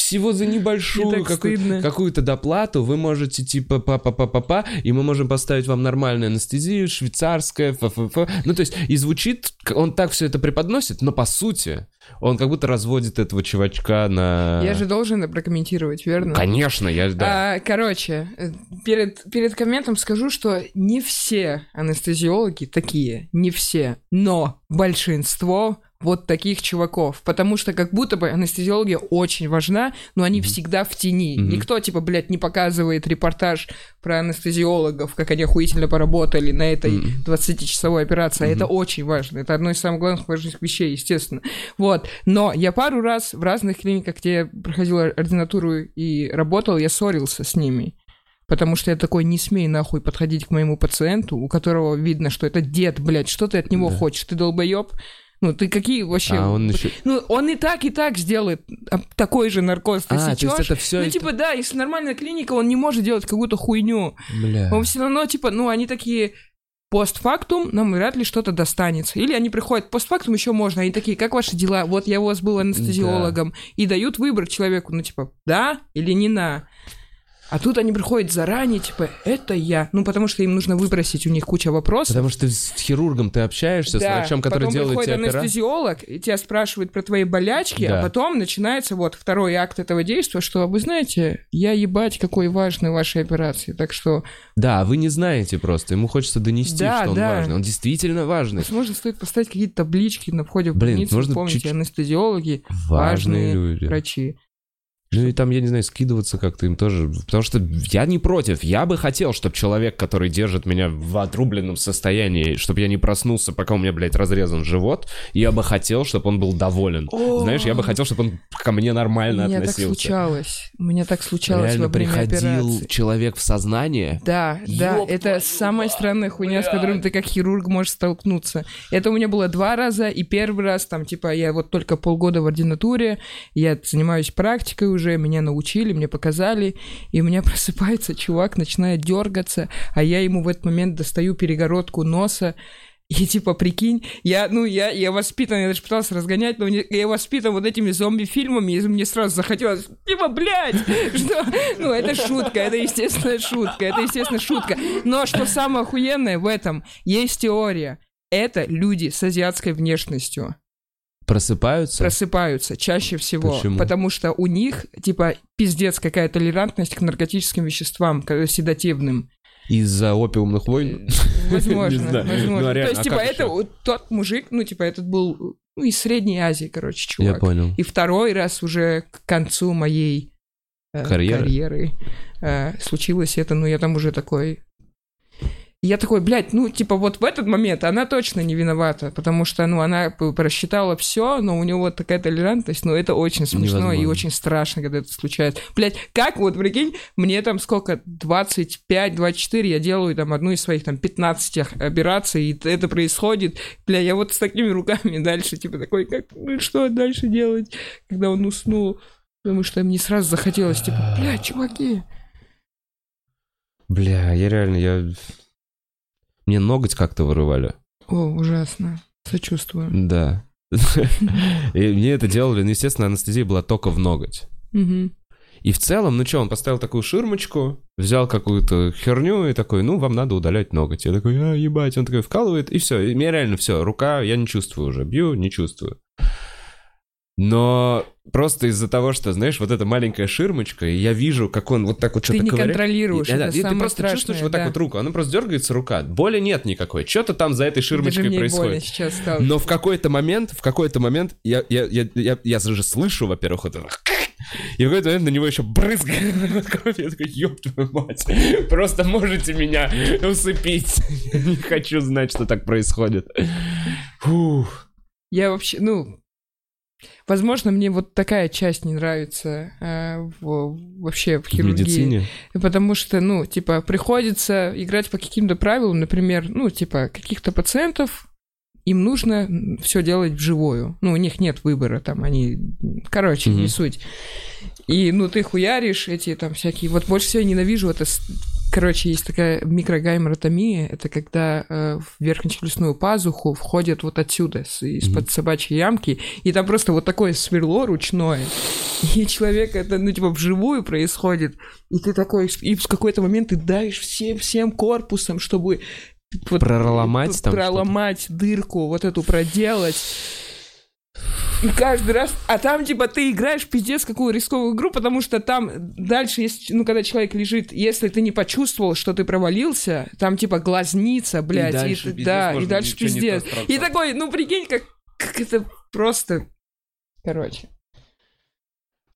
Всего за небольшую какую- какую-то доплату вы можете типа па-па-па-па-па, и мы можем поставить вам нормальную анестезию, швейцарская, ф-ф-ф. Ну, то есть, и звучит, он так все это преподносит, но по сути, он как будто разводит этого чувачка на...
Я же должен это прокомментировать, верно?
Конечно, я, да.
А, короче, э, перед, перед комментом скажу, что не все анестезиологи такие, не все, но большинство вот таких чуваков, потому что как будто бы анестезиология очень важна, но они всегда в тени.
Мгм.
Никто, типа, блядь, не показывает репортаж про анестезиологов, как они охуительно поработали на этой
Мгм.
20-часовой операции, а это очень важно, это одно из самых главных важных вещей, естественно. Вот, но я пару раз в разных клиниках, где я проходил ординатуру и работал, я ссорился с ними. Потому что я такой, не смей нахуй подходить к моему пациенту, у которого видно, что это дед, блядь, что ты от него
Да.
хочешь? Ты долбоеб? Ну, ты какие вообще...
А он еще...
Ну, он и так, и так сделает такой же наркоз. Ты
А, то есть это все...
Ну, типа, да, если нормальная клиника, он не может делать какую-то хуйню.
Бля.
Он все равно, типа, ну, они такие постфактум нам вряд ли что-то достанется. Или они приходят постфактум еще можно, они такие, как ваши дела? Вот я у вас был анестезиологом. И дают выбор человеку, ну, типа, да или не на. А тут они приходят заранее, типа, это я. Ну, потому что им нужно выбросить у них куча вопросов.
Потому что с хирургом ты общаешься, с
Да,
врачом, который
потом
делает тебе
анестезиолог, и тебя спрашивает про твои болячки,
Да.
а потом начинается вот второй акт этого действия, что, вы знаете, я ебать, какой важный ваши операции, так что,
Да, вы не знаете просто, ему хочется донести,
Да,
что он
да.
важный. Он действительно важный.
возможно, стоит поставить какие-то таблички на входе в
Блин,
больницу,
можно
помните,
чуть-чуть-
анестезиологи,
Важные
важные
люди.
врачи.
Ну и там, я не знаю, скидываться как-то им тоже. Потому что я не против. Я бы хотел, чтобы человек, который держит меня в отрубленном состоянии, чтобы я не проснулся, пока у меня, блядь, разрезан живот, я бы хотел, чтобы он был доволен.
О!
Знаешь, я бы хотел, чтобы он ко мне нормально
так
относился.
случалось. У меня так случалось
Реально
во время
приходил
операции.
человек в сознание.
Да, да, это самая странная хуйня, с которой ты как хирург можешь столкнуться. Это у меня было два раза, и первый раз, там, типа, я вот только полгода в ординатуре, я занимаюсь практикой уже, меня научили, мне показали, и у меня *laughs* просыпается чувак, начинает дергаться, а я ему в этот момент достаю перегородку носа, и типа, прикинь, я, ну, я, я воспитан, я даже пытался разгонять, но не- я воспитан вот этими зомби-фильмами, и мне сразу захотелось, типа, блядь, *laughs* что? Ну, это шутка, это, естественно, шутка, это, естественно, шутка. Но что самое охуенное в этом, есть теория. Это люди с азиатской внешностью
Просыпаются.
просыпаются чаще всего,
Почему?
потому что у них, типа, пиздец какая толерантность к наркотическим веществам, к седативным.
Из-за опиумных войн.
Возможно, *laughs*
Не знаю.
возможно.
Ну, а
То
реально,
есть,
а
типа, это тот мужик, ну, типа, этот был, ну, из Средней Азии, короче,
Я
чувак.
понял.
И второй раз уже к концу моей э,
Карьеры?
карьеры э, случилось это, ну, я там уже такой... Я такой, блядь, ну, типа, вот в этот момент она точно не виновата, потому что, ну, она просчитала все, но у него вот такая толерантность, ну, это очень смешно и
Невозможно.
очень страшно, когда это случается. Блядь, как вот, прикинь, мне там сколько, 25-24, я делаю там одну из своих там 15 операций, и это происходит, бля, я вот с такими руками *laughs* дальше, типа, такой, как, ну, что дальше делать, когда он уснул, потому что мне сразу захотелось, типа, бля, чуваки,
Бля, я реально, я... Мне ноготь как-то вырывали.
о, ужасно, сочувствую.
Да. *laughs* И мне это делали, ну, естественно, анестезия была только в ноготь. И в целом, ну что, он поставил такую ширмочку, взял какую-то херню и такой, ну, вам надо удалять ноготь. Я такой, а, ебать, он такой вкалывает, и все. И мне реально все, рука, я не чувствую уже, бью, не чувствую. Но просто из-за того, что, знаешь, вот эта маленькая ширмочка, и я вижу, как он вот так вот
Ты
что-то
не
ковыряет.
контролируешь,
И- да,
это
и ты просто
страшное,
чувствуешь вот так
да.
вот руку, она просто дергается рука. Боли нет никакой. Что-то там за этой
Даже
ширмочкой
больно
происходит.
сейчас стало.
Но в какой-то момент, в какой-то момент, я, я, я, я, я же слышу, во-первых, вот это... *laughs* И в какой-то момент на него еще брызгает *laughs* кровь. Я такой, ёб твою мать. Просто можете меня усыпить. *laughs* Я не хочу знать, что так происходит. Фух.
Я вообще, ну, возможно, мне вот такая часть не нравится э, в- вообще в
В
хирургии.
медицине.
Потому что, ну, типа, приходится играть по каким-то правилам, например, ну, типа, каких-то пациентов, им нужно все делать вживую. Ну, у них нет выбора, там, они... Короче,
Мгм.
не суть. И, ну, ты хуяришь эти там всякие... Вот больше всего я ненавижу это Короче, есть такая микрогайморотомия. Это когда э, в верхнечелюстную пазуху входят вот отсюда, с- из-под собачьей ямки, и там просто вот такое сверло ручное. И человек это, ну, типа, вживую происходит. И ты такой, и в какой-то момент ты давишь всем, всем корпусом, чтобы вот
Проломать там
Проломать дырку, вот эту проделать. И каждый раз... А там, типа, ты играешь пиздец какую рисковую игру, потому что там дальше, если, ну, когда человек лежит, если ты не почувствовал, что ты провалился, там, типа, глазница, блядь.
дальше
ты-
пиздец,
да, и дальше пиздец. И такой, ну, прикинь, как, как это просто... Короче.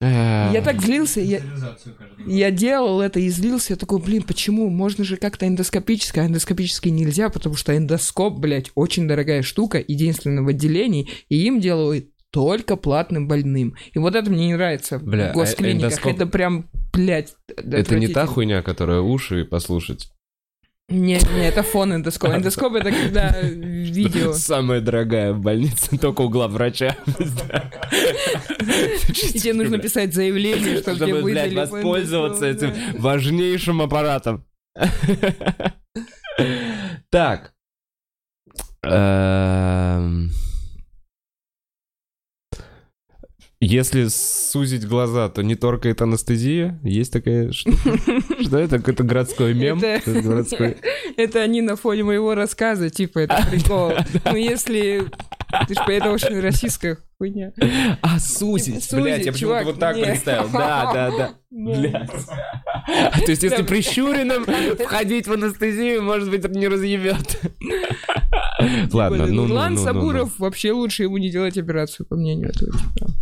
Э,
Я так злился, я, я делал это и злился, я такой, блин, почему? Можно же как-то эндоскопически, а эндоскопически нельзя, потому что эндоскоп, блядь, очень дорогая штука, единственная в отделении, и им делают только платным больным. И вот это мне не нравится
Бля,
в госклиниках.
эндоскоп-
Это прям, блядь,
Это не та хуйня, которая уши послушать.
Не, не, это фон эндоскоп. Эндоскоп это когда *laughs* видео.
Самая дорогая в больнице, только у главврача. *laughs*
И тебе нужно писать заявление, чтобы тебе выдали по
воспользоваться этим важнейшим аппаратом. *laughs* Так. Эм. Если сузить глаза, то не торкает анестезия? Есть такая штука? *laughs* Что это? Какой-то городской мем?
Это-
Это *laughs*
Это они на фоне моего рассказа, типа, это прикол. *laughs* Ну, если... Ты ж поэтому, что российская хуйня.
А, сузить, блядь, я почему-то вот так представил. Да, да, да. Блядь. То есть, если прищуренным входить в анестезию, может быть, не разъебет. Ладно, ну, ну,
Лан
ну, ну, ну.
Сабуров вообще лучше ему не делать операцию, по мнению этого типа.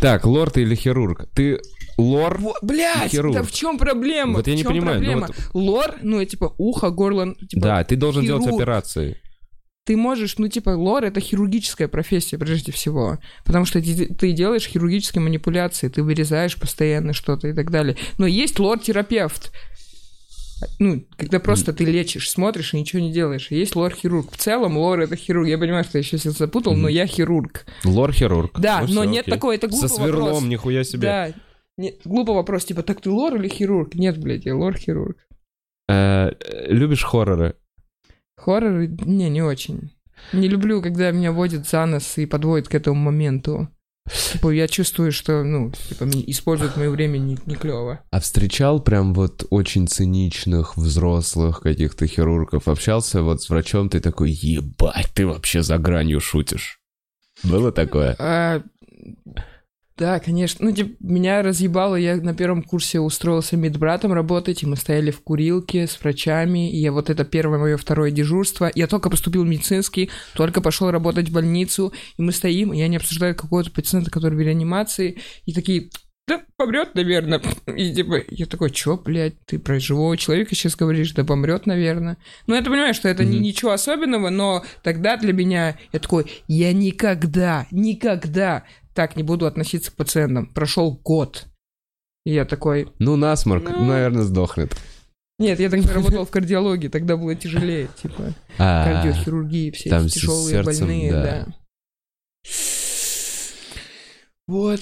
Так, лорд или хирург? Ты лор?
Во- Блядь,
Хирург.
да в чем проблема?
Вот я
В
не понимаю, ну
проблема? Лор, ну, это типа ухо, горло, типа,
Да, ты должен делать
хирург.
операции.
ты можешь, ну, типа, лор — это хирургическая профессия, прежде всего. Потому что ты, ты делаешь хирургические манипуляции, ты вырезаешь постоянно что-то и так далее. Но есть лор-терапевт. Ну, когда просто ты лечишь, смотришь и ничего не делаешь. Есть лор-хирург. В целом лор — это хирург. Я понимаю, что я сейчас запутал, но я хирург.
Лор-хирург.
Да,
Ну
но
всё,
нет
окей.
такого, это глупый
Со сверлом,
вопрос.
нихуя себе.
Да. Не- глупый вопрос, типа, так ты лор или хирург? Нет, блядь, я лор-хирург.
Э, Любишь хорроры?
Хорроры? Не, не очень. Не люблю, когда меня водят за нос и подводят к этому моменту. Типа, я чувствую, что, ну, типа, используют мое время не, не клево.
А встречал прям вот очень циничных взрослых каких-то хирургов? Общался вот с врачом, ты такой, ебать, ты вообще за гранью шутишь. Было такое?
А, да, конечно. Ну, типа, меня разъебало, я на первом курсе устроился медбратом работать, и мы стояли в курилке с врачами, и я вот это первое мое второе дежурство. Я только поступил в медицинский, только пошел работать в больницу, и мы стоим, и они обсуждают какого-то пациента, который в реанимации, и такие, да помрет, наверное. И типа, я такой, чё, блядь, ты про живого человека сейчас говоришь, да помрет, наверное. Ну, я понимаю, что это не
Мгм.
ничего особенного, но тогда для меня я такой, я никогда, никогда так не буду относиться к пациентам. Прошел год. И я такой,
Ну, насморк,
Ну.
наверное, сдохнет.
нет, я тогда работал в кардиологии, тогда было тяжелее, типа,
А,
кардиохирургии, все эти тяжелые больные,
да.
Вот.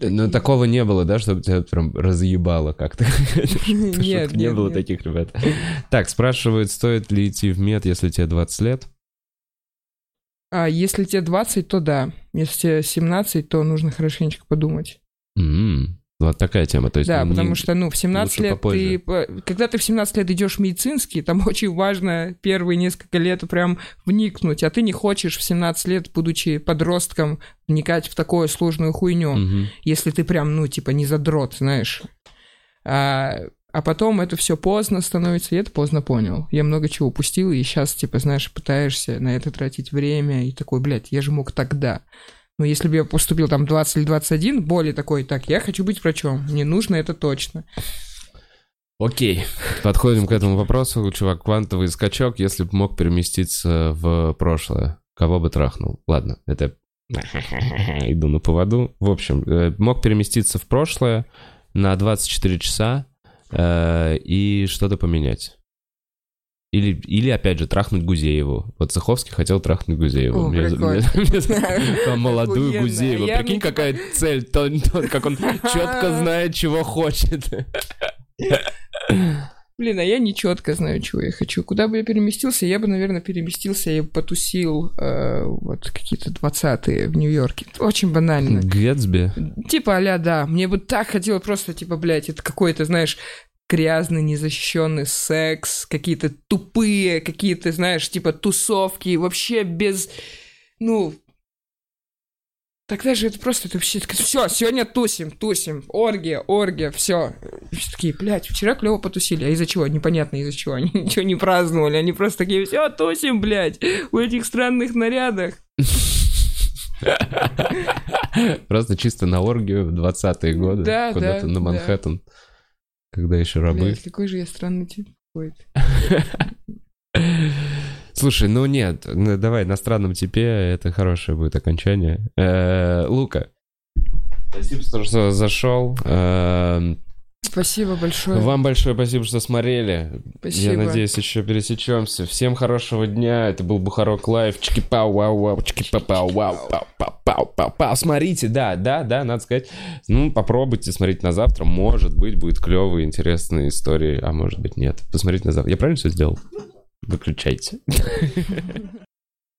Ну, такого не было, да, чтобы тебя прям разъебало как-то? *laughs*
Нет,
не было таких ребят. Так, спрашивают, стоит ли идти в мед, если тебе 20 лет?
А если тебе 20, то да. Если тебе 17, то нужно хорошенечко подумать.
М, Вот такая тема. То есть
да, потому что, ну, в 17
лучше
лет
попозже.
ты... Когда ты в 17 лет идешь в медицинский, там *laughs* очень важно первые несколько лет прям вникнуть, а ты не хочешь в 17 лет, будучи подростком, вникать в такую сложную хуйню,
Мгм.
если ты прям, ну, типа, не задрот, знаешь. А, а потом это все поздно становится, и это поздно понял. Я много чего упустил, и сейчас, типа, знаешь, пытаешься на это тратить время, и такой, блядь, я же мог тогда. Но если бы я поступил там 20 или 21, более такой, так, я хочу быть врачом, мне нужно это точно.
Окей, подходим к этому вопросу. Чувак, квантовый скачок, если бы мог переместиться в прошлое, кого бы трахнул? Ладно, это... *laughs* Иду на поводу. В общем, э, мог переместиться в прошлое на 24 часа э, и что-то поменять. Или, или, опять же, трахнуть Гузееву. Вот Цеховский хотел трахнуть Гузееву.
О,
Мне- мне- *laughs* Там молодую. Гузееву. Прикинь,
мне
какая цель. Как он *laughs* четко знает, чего хочет. *laughs*
Блин, а я не четко знаю, чего я хочу. Куда бы я переместился, я бы, наверное, переместился и потусил э, вот какие-то двадцатые в Нью-Йорке. Очень банально.
Гэтсби.
Типа а да. Мне бы так хотелось просто, типа, блядь, это какой-то, знаешь, грязный, незащищенный секс, какие-то тупые, какие-то, знаешь, типа тусовки, вообще без, ну, Тогда же это просто, это вообще, все, сегодня тусим, тусим, оргия, оргия, все. Все такие, блядь, вчера клево потусили, а из-за чего? Непонятно из-за чего, они *laughs* ничего не праздновали, они просто такие, все, тусим, блядь, в этих странных нарядах. *laughs*
Просто чисто на оргию в 20-е годы,
Да,
куда-то
да,
на
да.
Манхэттен, когда еще рабы.
Блядь, какой же я странный тип какой-то. *laughs*
Слушай, ну нет, ну давай на странном типе, это хорошее будет окончание. Э, Лука, спасибо, что зашел. Э,
Спасибо большое.
Вам большое спасибо, что смотрели.
Спасибо.
Я надеюсь, еще пересечемся. Всем хорошего дня. Это был Бухарок Лайв. чики пау вау вау чики пау вау пау пау пау пау пау Смотрите, да, да, да, надо сказать. Ну, попробуйте смотреть на завтра. Может быть, будет клевые, интересные истории. А может быть, нет. Посмотрите на завтра. Я правильно все сделал? Выключайте. *laughs*